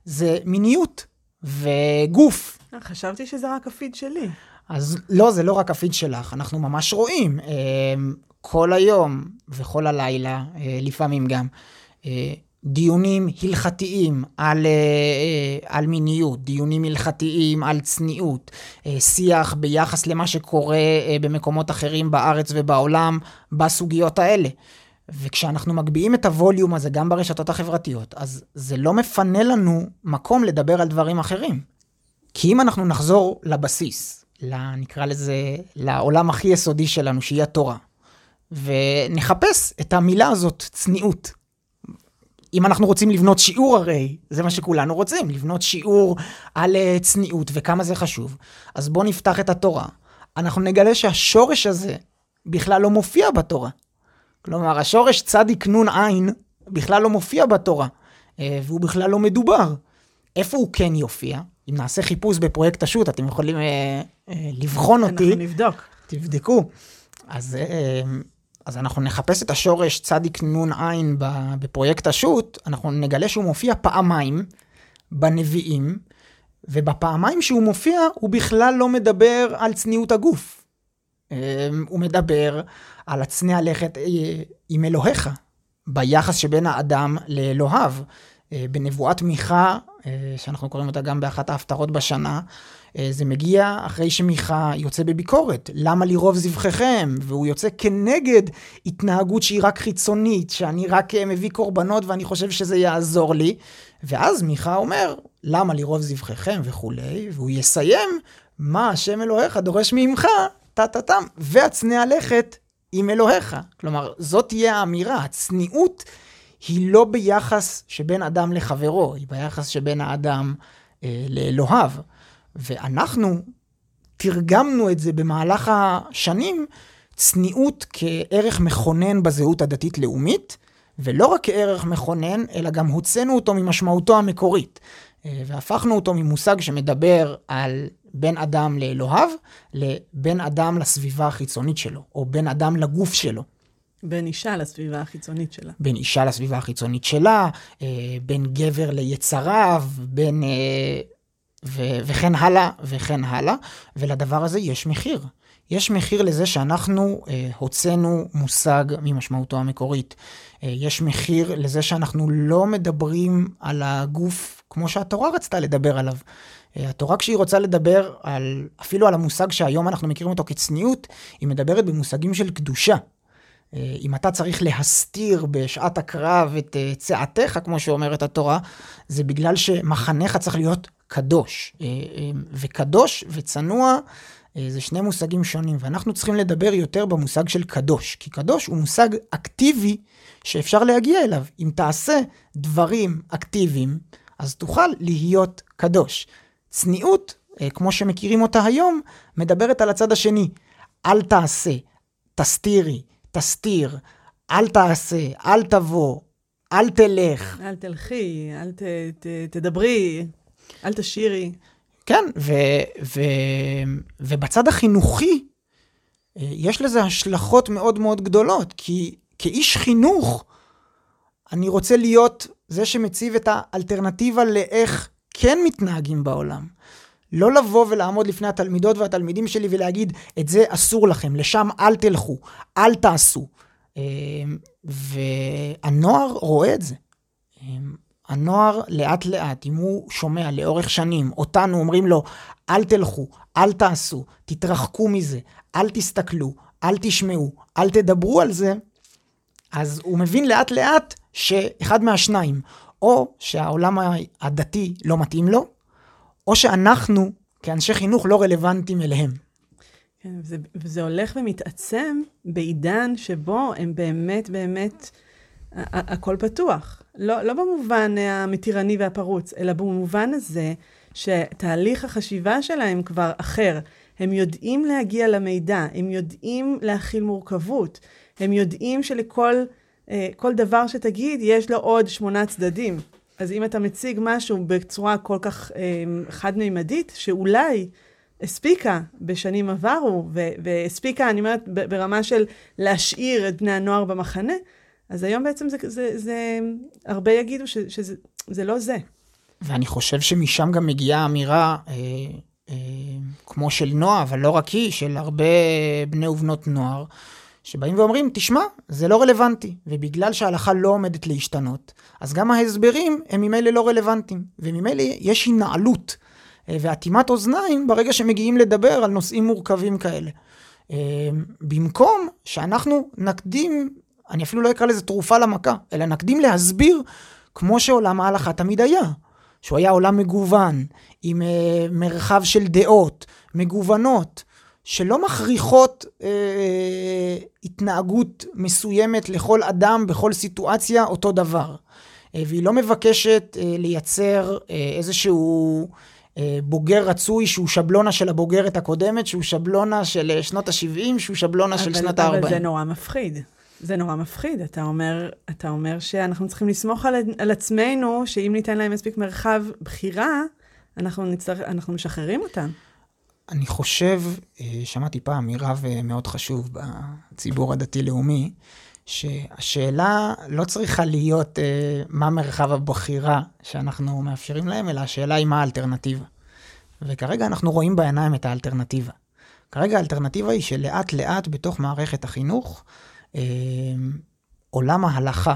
[SPEAKER 3] זה מיניות. וגוף.
[SPEAKER 2] אה, חשבתי שזה רק הפיד שלי.
[SPEAKER 3] אז לא, זה לא רק הפיד שלך, אנחנו ממש רואים אמ, כל היום וכל הלילה, אה, לפעמים גם, אה, דיונים הלכתיים על, על מיניות, דיונים הלכתיים על צניעות, שיח ביחס למה שקורה במקומות אחרים בארץ ובעולם בסוגיות האלה. וכשאנחנו מגביהים את הווליום הזה גם ברשתות החברתיות, אז זה לא מפנה לנו מקום לדבר על דברים אחרים. כי אם אנחנו נחזור לבסיס, נקרא לזה, לעולם הכי יסודי שלנו, שהיא התורה, ונחפש את המילה הזאת, צניעות. אם אנחנו רוצים לבנות שיעור הרי, זה מה שכולנו רוצים, לבנות שיעור על אה, צניעות וכמה זה חשוב, אז בואו נפתח את התורה. אנחנו נגלה שהשורש הזה בכלל לא מופיע בתורה. כלומר, השורש צדיק נון עין בכלל לא מופיע בתורה, אה, והוא בכלל לא מדובר. איפה הוא כן יופיע? אם נעשה חיפוש בפרויקט השו"ת, אתם יכולים אה, אה, לבחון אותי.
[SPEAKER 2] אנחנו נבדוק.
[SPEAKER 3] תבדקו. אז, אה, אז אנחנו נחפש את השורש צדיק נון עין בפרויקט השו"ת, אנחנו נגלה שהוא מופיע פעמיים בנביאים, ובפעמיים שהוא מופיע, הוא בכלל לא מדבר על צניעות הגוף. אה, הוא מדבר על הצנע לכת אה, עם אלוהיך, ביחס שבין האדם לאלוהיו. אה, בנבואת מיכה, אה, שאנחנו קוראים אותה גם באחת ההפטרות בשנה, זה מגיע אחרי שמיכה יוצא בביקורת. למה לרוב זבחיכם? והוא יוצא כנגד התנהגות שהיא רק חיצונית, שאני רק מביא קורבנות ואני חושב שזה יעזור לי. ואז מיכה אומר, למה לרוב זבחיכם וכולי, והוא יסיים, מה השם אלוהיך דורש ממך, טה-טה-טם, והצנע לכת עם אלוהיך. כלומר, זאת תהיה האמירה, הצניעות היא לא ביחס שבין אדם לחברו, היא ביחס שבין האדם אה, לאלוהיו. ואנחנו תרגמנו את זה במהלך השנים, צניעות כערך מכונן בזהות הדתית-לאומית, ולא רק כערך מכונן, אלא גם הוצאנו אותו ממשמעותו המקורית. אה, והפכנו אותו ממושג שמדבר על בין אדם לאלוהיו, לבין אדם לסביבה החיצונית שלו, או בין אדם לגוף שלו.
[SPEAKER 2] בין אישה לסביבה החיצונית שלה.
[SPEAKER 3] בין אישה לסביבה החיצונית שלה, אה, בין גבר ליצריו, בין... אה, ו- וכן הלאה וכן הלאה, ולדבר הזה יש מחיר. יש מחיר לזה שאנחנו אה, הוצאנו מושג ממשמעותו המקורית. אה, יש מחיר לזה שאנחנו לא מדברים על הגוף כמו שהתורה רצתה לדבר עליו. אה, התורה כשהיא רוצה לדבר על, אפילו על המושג שהיום אנחנו מכירים אותו כצניעות, היא מדברת במושגים של קדושה. אה, אם אתה צריך להסתיר בשעת הקרב את אה, צעתך, כמו שאומרת התורה, זה בגלל שמחנך צריך להיות קדוש. וקדוש וצנוע זה שני מושגים שונים, ואנחנו צריכים לדבר יותר במושג של קדוש, כי קדוש הוא מושג אקטיבי שאפשר להגיע אליו. אם תעשה דברים אקטיביים, אז תוכל להיות קדוש. צניעות, אה, כמו שמכירים אותה היום, מדברת על הצד השני. אל תעשה, תסתירי, תסתיר, אל תעשה, אל תבוא, אל תלך.
[SPEAKER 2] אל תלכי, אל ת, ת, תדברי, אל תשירי.
[SPEAKER 3] כן, ו, ו, ובצד החינוכי, אה, יש לזה השלכות מאוד מאוד גדולות, כי כאיש חינוך, אני רוצה להיות זה שמציב את האלטרנטיבה לאיך כן מתנהגים בעולם. לא לבוא ולעמוד לפני התלמידות והתלמידים שלי ולהגיד, את זה אסור לכם, לשם אל תלכו, אל תעשו. אמ, והנוער רואה את זה. אמ, הנוער לאט לאט, אם הוא שומע לאורך שנים, אותנו אומרים לו, אל תלכו, אל תעשו, תתרחקו מזה, אל תסתכלו, אל תשמעו, אל תדברו על זה, אז הוא מבין לאט לאט שאחד מהשניים, או שהעולם הדתי לא מתאים לו, או שאנחנו כאנשי חינוך לא רלוונטיים אליהם.
[SPEAKER 2] כן, וזה, וזה הולך ומתעצם בעידן שבו הם באמת באמת, הכל פתוח. לא, לא במובן המתירני והפרוץ, אלא במובן הזה שתהליך החשיבה שלהם כבר אחר. הם יודעים להגיע למידע, הם יודעים להכיל מורכבות, הם יודעים שלכל אה, כל דבר שתגיד, יש לו עוד שמונה צדדים. אז אם אתה מציג משהו בצורה כל כך אה, חד-מימדית, שאולי הספיקה בשנים עברו, והספיקה, אני אומרת, ברמה של להשאיר את בני הנוער במחנה, אז היום בעצם זה, זה, זה הרבה יגידו ש, שזה זה לא זה.
[SPEAKER 3] ואני חושב שמשם גם מגיעה אמירה, אה, אה, כמו של נועה, אבל לא רק היא, של הרבה בני ובנות נוער, שבאים ואומרים, תשמע, זה לא רלוונטי, ובגלל שההלכה לא עומדת להשתנות, אז גם ההסברים הם ממילא לא רלוונטיים, וממילא יש הנעלות אה, ואטימת אוזניים ברגע שמגיעים לדבר על נושאים מורכבים כאלה. אה, במקום שאנחנו נקדים, אני אפילו לא אקרא לזה תרופה למכה, אלא נקדים להסביר כמו שעולם ההלכה תמיד היה. שהוא היה עולם מגוון, עם אה, מרחב של דעות מגוונות, שלא מכריחות אה, התנהגות מסוימת לכל אדם בכל סיטואציה אותו דבר. אה, והיא לא מבקשת אה, לייצר אה, איזשהו אה, בוגר רצוי שהוא שבלונה של הבוגרת הקודמת, שהוא שבלונה של אה, שנות ה-70, שהוא שבלונה של שנות ה-40.
[SPEAKER 2] אבל זה נורא מפחיד. זה נורא מפחיד. אתה אומר, אתה אומר שאנחנו צריכים לסמוך על, על עצמנו, שאם ניתן להם מספיק מרחב בחירה, אנחנו, נצטרך, אנחנו משחררים אותם.
[SPEAKER 3] אני חושב, אה, שמעתי פעם מרב אה, מאוד חשוב בציבור הדתי-לאומי, שהשאלה לא צריכה להיות אה, מה מרחב הבחירה שאנחנו מאפשרים להם, אלא השאלה היא מה האלטרנטיבה. וכרגע אנחנו רואים בעיניים את האלטרנטיבה. כרגע האלטרנטיבה היא שלאט לאט בתוך מערכת החינוך, אה, עולם ההלכה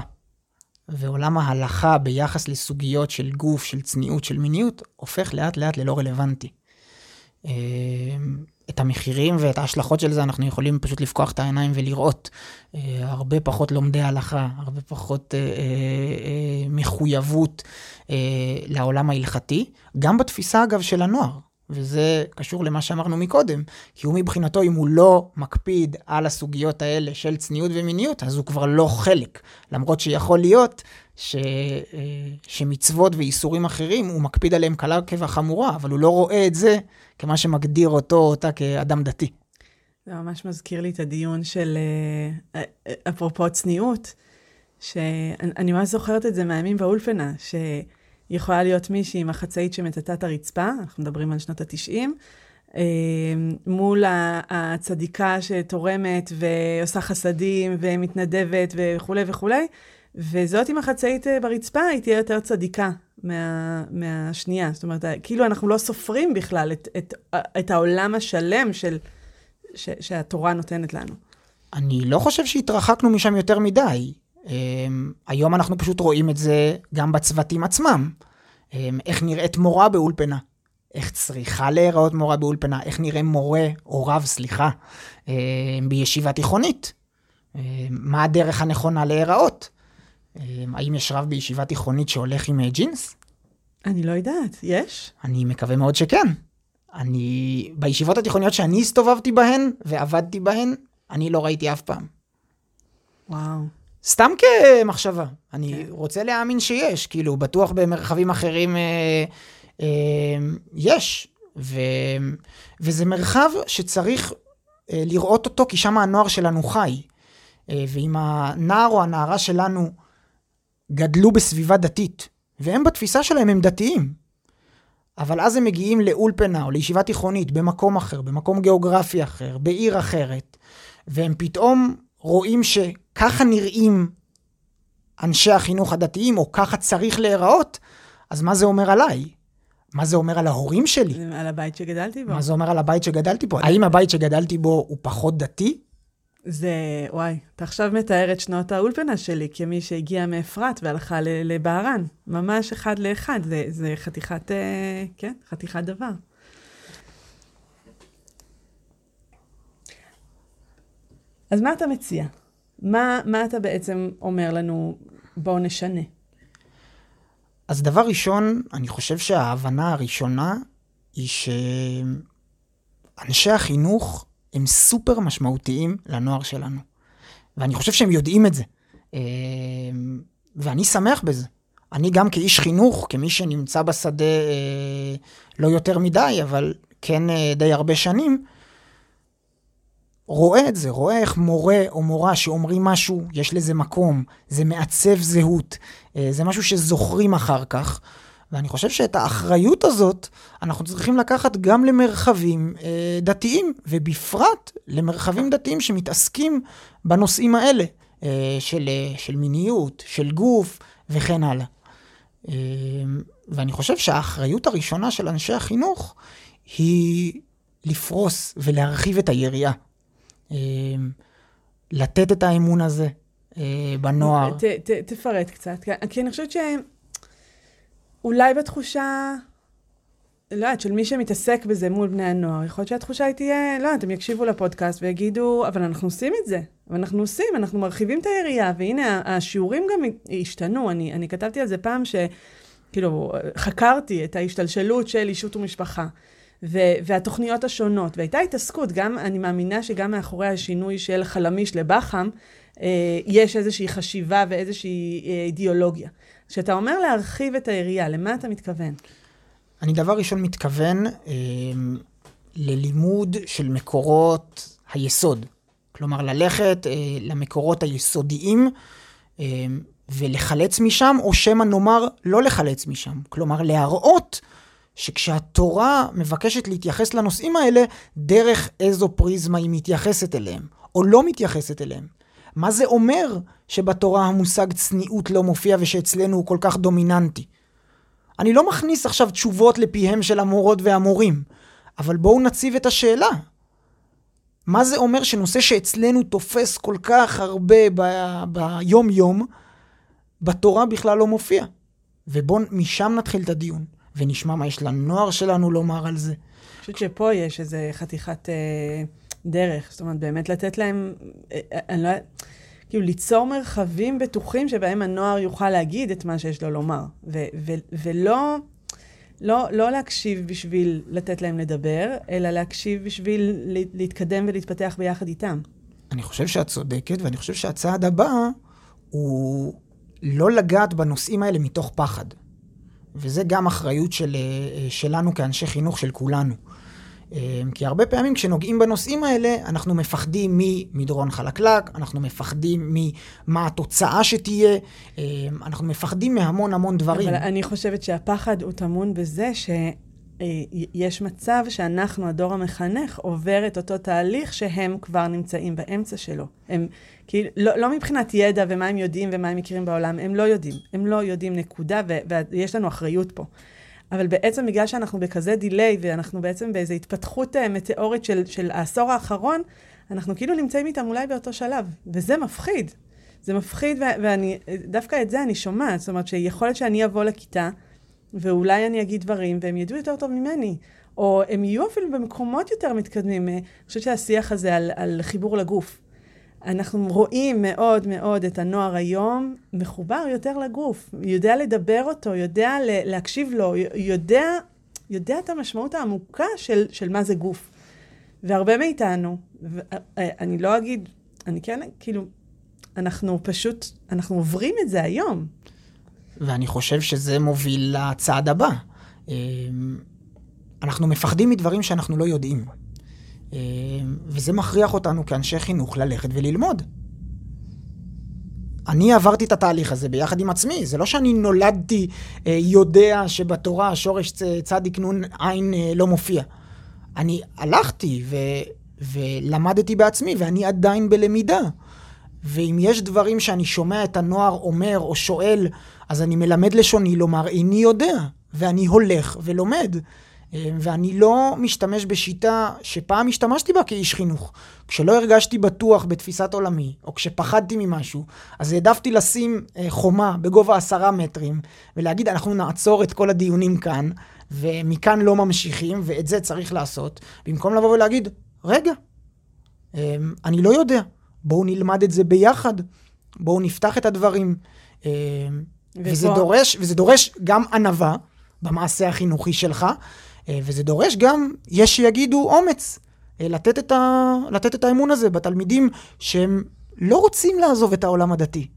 [SPEAKER 3] ועולם ההלכה ביחס לסוגיות של גוף, של צניעות, של מיניות, הופך לאט לאט ללא רלוונטי. אמ, את המחירים ואת ההשלכות של זה אנחנו יכולים פשוט לפקוח את העיניים ולראות. אה, הרבה פחות לומדי הלכה, הרבה פחות אה, אה, מחויבות לעולם ההלכתי, גם בתפיסה אגב של הנוער. וזה קשור למה שאמרנו מקודם, כי הוא מבחינתו, אם הוא לא מקפיד על הסוגיות האלה של צניעות ומיניות, אז הוא כבר לא חלק. למרות שיכול להיות ש, שמצוות ואיסורים אחרים, הוא מקפיד עליהם קלה כבחמורה, אבל הוא לא רואה את זה כמה שמגדיר אותו אותה כאדם דתי.
[SPEAKER 2] זה ממש מזכיר לי את הדיון של, אה, אה, אפרופו צניעות, שאני ממש זוכרת את זה מהימים באולפנה, שיכולה להיות מישהי עם החצאית שמטאטה את הרצפה, אנחנו מדברים על שנות ה-90, מול הצדיקה שתורמת ועושה חסדים ומתנדבת וכולי וכולי, וזאת עם החצאית ברצפה, היא תהיה יותר צדיקה מה, מהשנייה. זאת אומרת, כאילו אנחנו לא סופרים בכלל את, את, את העולם השלם של, ש, שהתורה נותנת לנו.
[SPEAKER 3] אני לא חושב שהתרחקנו משם יותר מדי. Um, היום אנחנו פשוט רואים את זה גם בצוותים עצמם. Um, איך נראית מורה באולפנה, איך צריכה להיראות מורה באולפנה, איך נראה מורה, או רב, סליחה, um, בישיבה תיכונית. מה הדרך הנכונה להיראות? האם יש רב בישיבה תיכונית שהולך עם ג'ינס?
[SPEAKER 2] אני לא יודעת, יש?
[SPEAKER 3] אני מקווה מאוד שכן. אני, בישיבות התיכוניות שאני הסתובבתי בהן ועבדתי בהן, אני לא ראיתי אף פעם.
[SPEAKER 2] וואו.
[SPEAKER 3] סתם כמחשבה. אני כן. רוצה להאמין שיש, כאילו, בטוח במרחבים אחרים אה, אה, יש. ו, וזה מרחב שצריך אה, לראות אותו, כי שם הנוער שלנו חי. אה, ואם הנער או הנערה שלנו גדלו בסביבה דתית, והם בתפיסה שלהם הם דתיים, אבל אז הם מגיעים לאולפנה או לישיבה תיכונית במקום אחר, במקום גיאוגרפי אחר, בעיר אחרת, והם פתאום רואים שככה נראים אנשי החינוך הדתיים, או ככה צריך להיראות, אז מה זה אומר עליי? מה זה אומר על ההורים שלי?
[SPEAKER 2] על הבית שגדלתי בו.
[SPEAKER 3] מה זה אומר על הבית שגדלתי בו? האם הבית שגדלתי בו הוא פחות דתי?
[SPEAKER 2] זה, וואי, אתה עכשיו מתאר את שנות האולפנה שלי כמי שהגיעה מאפרת והלכה לבהרן. ממש אחד לאחד, זה, זה חתיכת, אה, כן, חתיכת דבר. אז מה אתה מציע? מה, מה אתה בעצם אומר לנו, בואו נשנה?
[SPEAKER 3] אז דבר ראשון, אני חושב שההבנה הראשונה היא שאנשי החינוך הם סופר משמעותיים לנוער שלנו. ואני חושב שהם יודעים את זה. אה, ואני שמח בזה. אני גם כאיש חינוך, כמי שנמצא בשדה אה, לא יותר מדי, אבל כן אה, די הרבה שנים, רואה את זה, רואה איך מורה או מורה שאומרים משהו, יש לזה מקום, זה מעצב זהות, זה משהו שזוכרים אחר כך. ואני חושב שאת האחריות הזאת אנחנו צריכים לקחת גם למרחבים אה, דתיים, ובפרט למרחבים דתיים שמתעסקים בנושאים האלה, אה, של, אה, של מיניות, של גוף וכן הלאה. אה, ואני חושב שהאחריות הראשונה של אנשי החינוך היא לפרוס ולהרחיב את היריעה. אה, לתת את האמון הזה אה, בנוער.
[SPEAKER 2] ת, ת, תפרט קצת, כי אני חושבת שהם... אולי בתחושה, לא יודעת, של מי שמתעסק בזה מול בני הנוער, יכול להיות שהתחושה היא תהיה, לא יודעת, הם יקשיבו לפודקאסט ויגידו, אבל אנחנו עושים את זה. ואנחנו עושים, אנחנו מרחיבים את היריעה, והנה, השיעורים גם השתנו. אני, אני כתבתי על זה פעם ש... כאילו, חקרתי את ההשתלשלות של אישות ומשפחה. ו- והתוכניות השונות, והייתה התעסקות, גם, אני מאמינה שגם מאחורי השינוי של חלמיש לבח"ם, אה, יש איזושהי חשיבה ואיזושהי אה, אידיאולוגיה. כשאתה אומר להרחיב את היריעה, למה אתה מתכוון?
[SPEAKER 3] אני דבר ראשון מתכוון אה, ללימוד של מקורות היסוד. כלומר, ללכת אה, למקורות היסודיים אה, ולחלץ משם, או שמא נאמר לא לחלץ משם. כלומר, להראות שכשהתורה מבקשת להתייחס לנושאים האלה, דרך איזו פריזמה היא מתייחסת אליהם, או לא מתייחסת אליהם. מה זה אומר שבתורה המושג צניעות לא מופיע ושאצלנו הוא כל כך דומיננטי? אני לא מכניס עכשיו תשובות לפיהם של המורות והמורים, אבל בואו נציב את השאלה. מה זה אומר שנושא שאצלנו תופס כל כך הרבה ביום-יום, בתורה בכלל לא מופיע? ובואו משם נתחיל את הדיון, ונשמע מה יש לנוער שלנו לומר על זה.
[SPEAKER 2] אני חושבת שפה יש איזה חתיכת... אה... דרך. זאת אומרת, באמת לתת להם, אה, אה, אני לא... כאילו, ליצור מרחבים בטוחים שבהם הנוער יוכל להגיד את מה שיש לו לומר. ו- ו- ולא... לא, לא להקשיב בשביל לתת להם לדבר, אלא להקשיב בשביל להתקדם ולהתפתח ביחד איתם.
[SPEAKER 3] אני חושב שאת צודקת, ואני חושב שהצעד הבא הוא לא לגעת בנושאים האלה מתוך פחד. וזה גם אחריות של, אה, שלנו כאנשי חינוך, של כולנו. אמ, כי הרבה פעמים כשנוגעים בנושאים האלה, אנחנו מפחדים ממדרון חלקלק, אנחנו מפחדים ממה התוצאה שתהיה, אנחנו מפחדים מהמון המון דברים.
[SPEAKER 2] אבל אני חושבת שהפחד הוא טמון בזה ש... יש מצב שאנחנו, הדור המחנך, עובר את אותו תהליך שהם כבר נמצאים באמצע שלו. הם, כאילו, לא, לא מבחינת ידע ומה הם יודעים ומה הם מכירים בעולם, הם לא יודעים. הם לא יודעים נקודה, ו, ויש לנו אחריות פה. אבל בעצם בגלל שאנחנו בכזה דיליי, ואנחנו בעצם באיזו התפתחות אה, מטאורית של, של העשור האחרון, אנחנו כאילו נמצאים איתם אולי באותו שלב, וזה מפחיד. זה מפחיד, ואני, דווקא את זה אני שומעת. זאת אומרת, שיכול להיות שאני אבוא לכיתה, ואולי אני אגיד דברים, והם ידעו יותר טוב ממני. או הם יהיו אפילו במקומות יותר מתקדמים. אני חושבת שהשיח הזה על, על חיבור לגוף. אנחנו רואים מאוד מאוד את הנוער היום מחובר יותר לגוף, יודע לדבר אותו, יודע להקשיב לו, יודע, יודע את המשמעות העמוקה של, של מה זה גוף. והרבה מאיתנו, אני לא אגיד, אני כן, כאילו, אנחנו פשוט, אנחנו עוברים את זה היום.
[SPEAKER 3] ואני חושב שזה מוביל לצעד הבא. אמ, אנחנו מפחדים מדברים שאנחנו לא יודעים. אמ, וזה מכריח אותנו כאנשי חינוך ללכת וללמוד. אני עברתי את התהליך הזה ביחד עם עצמי, זה לא שאני נולדתי אה, יודע שבתורה השורש צדיק נון עין אה, לא מופיע. אני הלכתי ו, ולמדתי בעצמי ואני עדיין בלמידה. ואם יש דברים שאני שומע את הנוער אומר או שואל, אז אני מלמד לשוני לומר איני יודע, ואני הולך ולומד. אה, ואני לא משתמש בשיטה שפעם השתמשתי בה כאיש חינוך. כשלא הרגשתי בטוח בתפיסת עולמי, או כשפחדתי ממשהו, אז העדפתי לשים אה, חומה בגובה עשרה מטרים, ולהגיד, אנחנו נעצור את כל הדיונים כאן, ומכאן לא ממשיכים, ואת זה צריך לעשות, במקום לבוא ולהגיד, רגע, אה, אני לא יודע, בואו נלמד את זה ביחד, בואו נפתח את הדברים. וזה, דורש, וזה דורש גם ענווה במעשה החינוכי שלך, וזה דורש גם, יש שיגידו אומץ, אה, לתת את, ה, לתת את האמון הזה בתלמידים שהם לא רוצים לעזוב את העולם הדתי.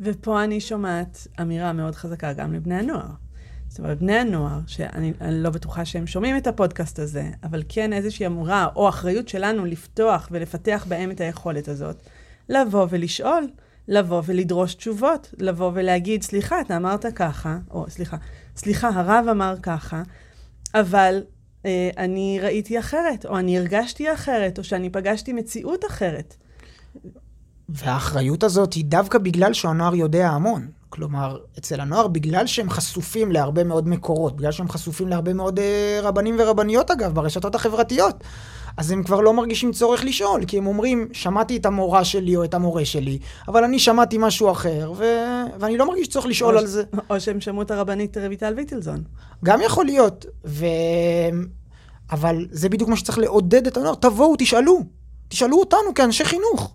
[SPEAKER 2] ופה אני שומעת אמירה מאוד חזקה גם לבני הנוער. זאת אומרת, בני הנוער, שאני לא בטוחה שהם שומעים את הפודקאסט הזה, אבל כן איזושהי אמורה או אחריות שלנו לפתוח ולפתח בהם את היכולת הזאת, לבוא ולשאול, לבוא ולדרוש תשובות, לבוא ולהגיד, סליחה, אתה אמרת ככה, או סליחה, סליחה, הרב אמר ככה, אבל אה, אני ראיתי אחרת, או אני הרגשתי אחרת, או שאני פגשתי מציאות אחרת.
[SPEAKER 3] והאחריות הזאת היא דווקא בגלל שהנוער יודע המון. כלומר, אצל הנוער, בגלל שהם חשופים להרבה מאוד מקורות, בגלל שהם חשופים להרבה מאוד אה, רבנים ורבניות, אגב, ברשתות החברתיות, אז הם כבר לא מרגישים צורך לשאול, כי הם אומרים, שמעתי את המורה שלי או את המורה שלי, אבל אני שמעתי משהו אחר, ו... ואני לא מרגיש צורך לשאול
[SPEAKER 2] או
[SPEAKER 3] על זה.
[SPEAKER 2] או שהם שמעו את הרבנית רויטל ויטלזון.
[SPEAKER 3] גם יכול להיות, ו... אבל זה בדיוק מה שצריך לעודד את הנוער, תבואו, תשאלו. תשאלו אותנו כאנשי חינוך.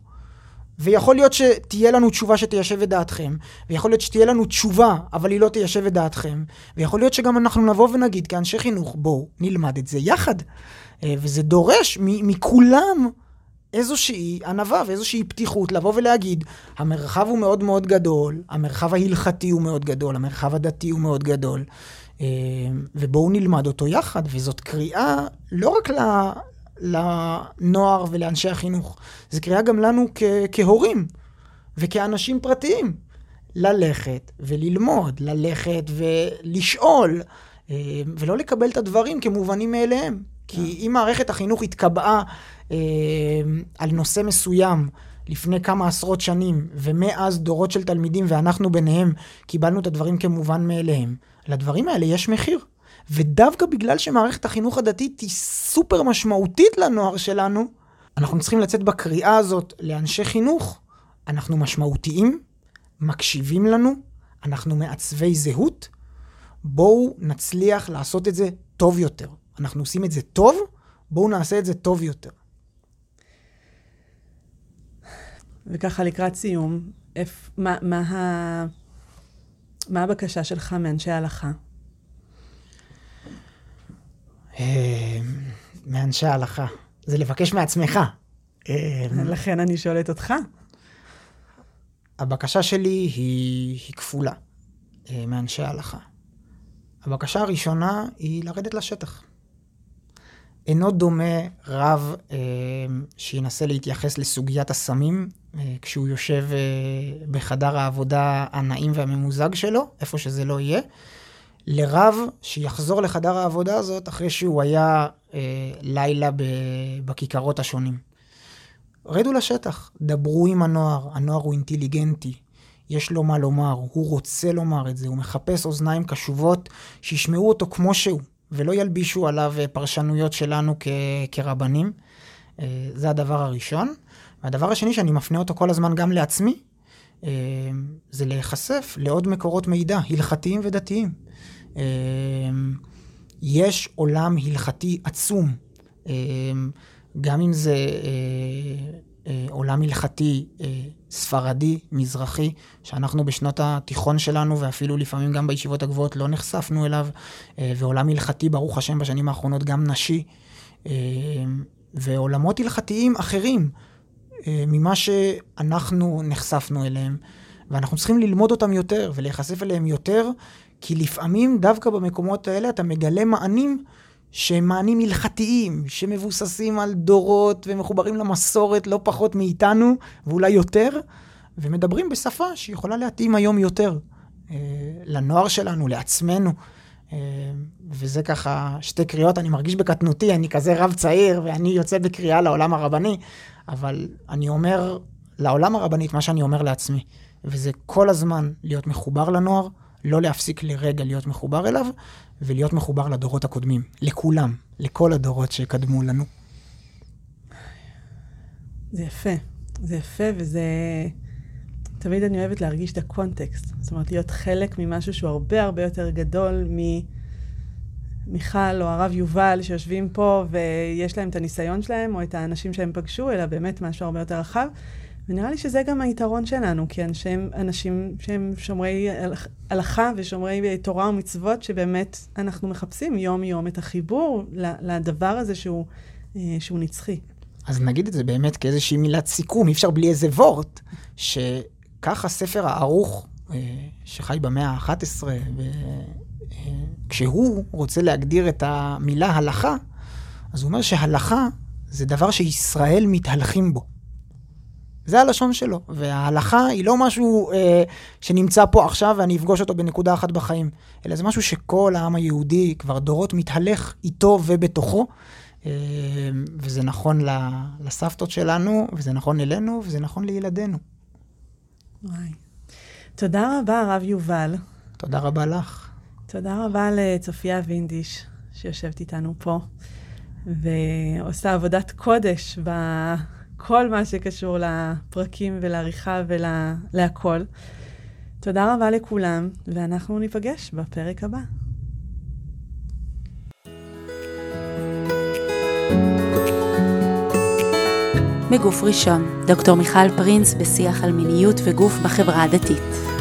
[SPEAKER 3] ויכול להיות שתהיה לנו תשובה שתיישב את דעתכם, ויכול להיות שתהיה לנו תשובה, אבל היא לא תיישב את דעתכם, ויכול להיות שגם אנחנו נבוא ונגיד כאנשי חינוך, בואו נלמד את זה יחד. אה, וזה דורש מכולם איזושהי ענווה ואיזושהי פתיחות לבוא ולהגיד, המרחב הוא מאוד מאוד גדול, המרחב ההלכתי הוא מאוד גדול, המרחב הדתי הוא מאוד גדול, אה, ובואו נלמד אותו יחד, וזאת קריאה לא רק לנוער ולאנשי החינוך, זו קריאה גם לנו כ- כהורים וכאנשים פרטיים. ללכת וללמוד, ללכת ולשאול, אה, ולא לקבל את הדברים כמובנים מאליהם. כי אם מערכת החינוך התקבעה אה, על נושא מסוים לפני כמה עשרות שנים, ומאז דורות של תלמידים ואנחנו ביניהם קיבלנו את הדברים כמובן מאליהם, לדברים האלה יש מחיר. ודווקא בגלל שמערכת החינוך הדתית היא סופר משמעותית לנוער שלנו, אנחנו צריכים לצאת בקריאה הזאת לאנשי חינוך. אנחנו משמעותיים, מקשיבים לנו, אנחנו מעצבי זהות. בואו נצליח לעשות את זה טוב יותר. אנחנו עושים את זה טוב, בואו נעשה את זה טוב יותר.
[SPEAKER 2] וככה לקראת סיום, איפ, מה, מה, ה, מה הבקשה שלך מאנשי ההלכה?
[SPEAKER 3] אה, מאנשי ההלכה. זה לבקש מעצמך.
[SPEAKER 2] אה, לכן אני שואלת אותך.
[SPEAKER 3] הבקשה שלי היא, היא כפולה אה, מאנשי ההלכה. הבקשה הראשונה היא לרדת לשטח. אינו דומה רב אה, שינסה להתייחס לסוגיית הסמים אה, כשהוא יושב אה, בחדר העבודה הנעים והממוזג שלו, איפה שזה לא יהיה, לרב שיחזור לחדר העבודה הזאת אחרי שהוא היה אה, לילה ב, בכיכרות השונים. רדו לשטח, דברו עם הנוער, הנוער הוא אינטליגנטי, יש לו מה לומר, הוא רוצה לומר את זה, הוא מחפש אוזניים קשובות שישמעו אותו כמו שהוא, ולא ילבישו עליו אה, פרשנויות שלנו כ- כרבנים. אה, זה הדבר הראשון. והדבר השני שאני מפנה אותו כל הזמן גם לעצמי, אה, זה להיחשף לעוד מקורות מידע, הלכתיים ודתיים. יש עולם הלכתי עצום, גם אם זה עולם הלכתי ספרדי, מזרחי, שאנחנו בשנות התיכון שלנו, ואפילו לפעמים גם בישיבות הגבוהות לא נחשפנו אליו, ועולם הלכתי, ברוך השם, בשנים האחרונות גם נשי. ועולמות הלכתיים אחרים אה, ממה שאנחנו נחשפנו אליהם, ואנחנו צריכים ללמוד אותם יותר ולהיחשף אליהם יותר, כי לפעמים דווקא במקומות האלה אתה מגלה מענים שהם מענים הלכתיים, שמבוססים על דורות ומחוברים למסורת לא פחות מאיתנו, ואולי יותר, ומדברים בשפה שיכולה להתאים היום יותר אה, לנוער שלנו, לעצמנו. אה, וזה ככה שתי קריאות, אני מרגיש בקטנותי, אני כזה רב צעיר, ואני יוצא בקריאה לעולם הרבני, אבל אני אומר לעולם הרבני את מה שאני אומר לעצמי, וזה כל הזמן להיות מחובר לנוער, לא להפסיק לרגע להיות מחובר אליו, ולהיות מחובר לדורות הקודמים, לכולם, לכל הדורות שקדמו לנו.
[SPEAKER 2] זה יפה, זה יפה, וזה... תמיד אני אוהבת להרגיש את הקונטקסט. זאת אומרת, להיות חלק ממשהו שהוא הרבה הרבה יותר גדול ממיכל או הרב יובל שיושבים פה ויש להם את הניסיון שלהם, או את האנשים שהם פגשו, אלא באמת משהו הרבה יותר רחב. ונראה לי שזה גם היתרון שלנו, כי אנשים, אנשים שהם שומרי הלכה ושומרי תורה ומצוות, שבאמת אנחנו מחפשים יום-יום את החיבור לדבר הזה שהוא, אה, שהוא נצחי.
[SPEAKER 3] אז נגיד את זה באמת כאיזושהי מילת סיכום, אי אפשר בלי איזה וורט, ש... כך הספר הערוך, אה, שחי במאה ה-11, וכשהוא רוצה להגדיר את המילה הלכה, אז הוא אומר שהלכה זה דבר שישראל מתהלכים בו. זה הלשון שלו, וההלכה היא לא משהו אה, שנמצא פה עכשיו ואני אפגוש אותו בנקודה אחת בחיים, אלא זה משהו שכל העם היהודי כבר דורות מתהלך איתו ובתוכו, אה, וזה נכון לסבתות שלנו, וזה נכון אלינו, וזה נכון לילדינו.
[SPEAKER 2] וואי. תודה רבה, הרב יובל.
[SPEAKER 3] תודה רבה לך.
[SPEAKER 2] תודה רבה לצופיה וינדיש, שיושבת איתנו פה, ועושה עבודת קודש בכל מה שקשור לפרקים ולעריכה ולהכל. תודה רבה לכולם, ואנחנו ניפגש בפרק הבא.
[SPEAKER 1] מגוף ראשון, דוקטור מיכל פרינס בשיח על מיניות וגוף בחברה הדתית.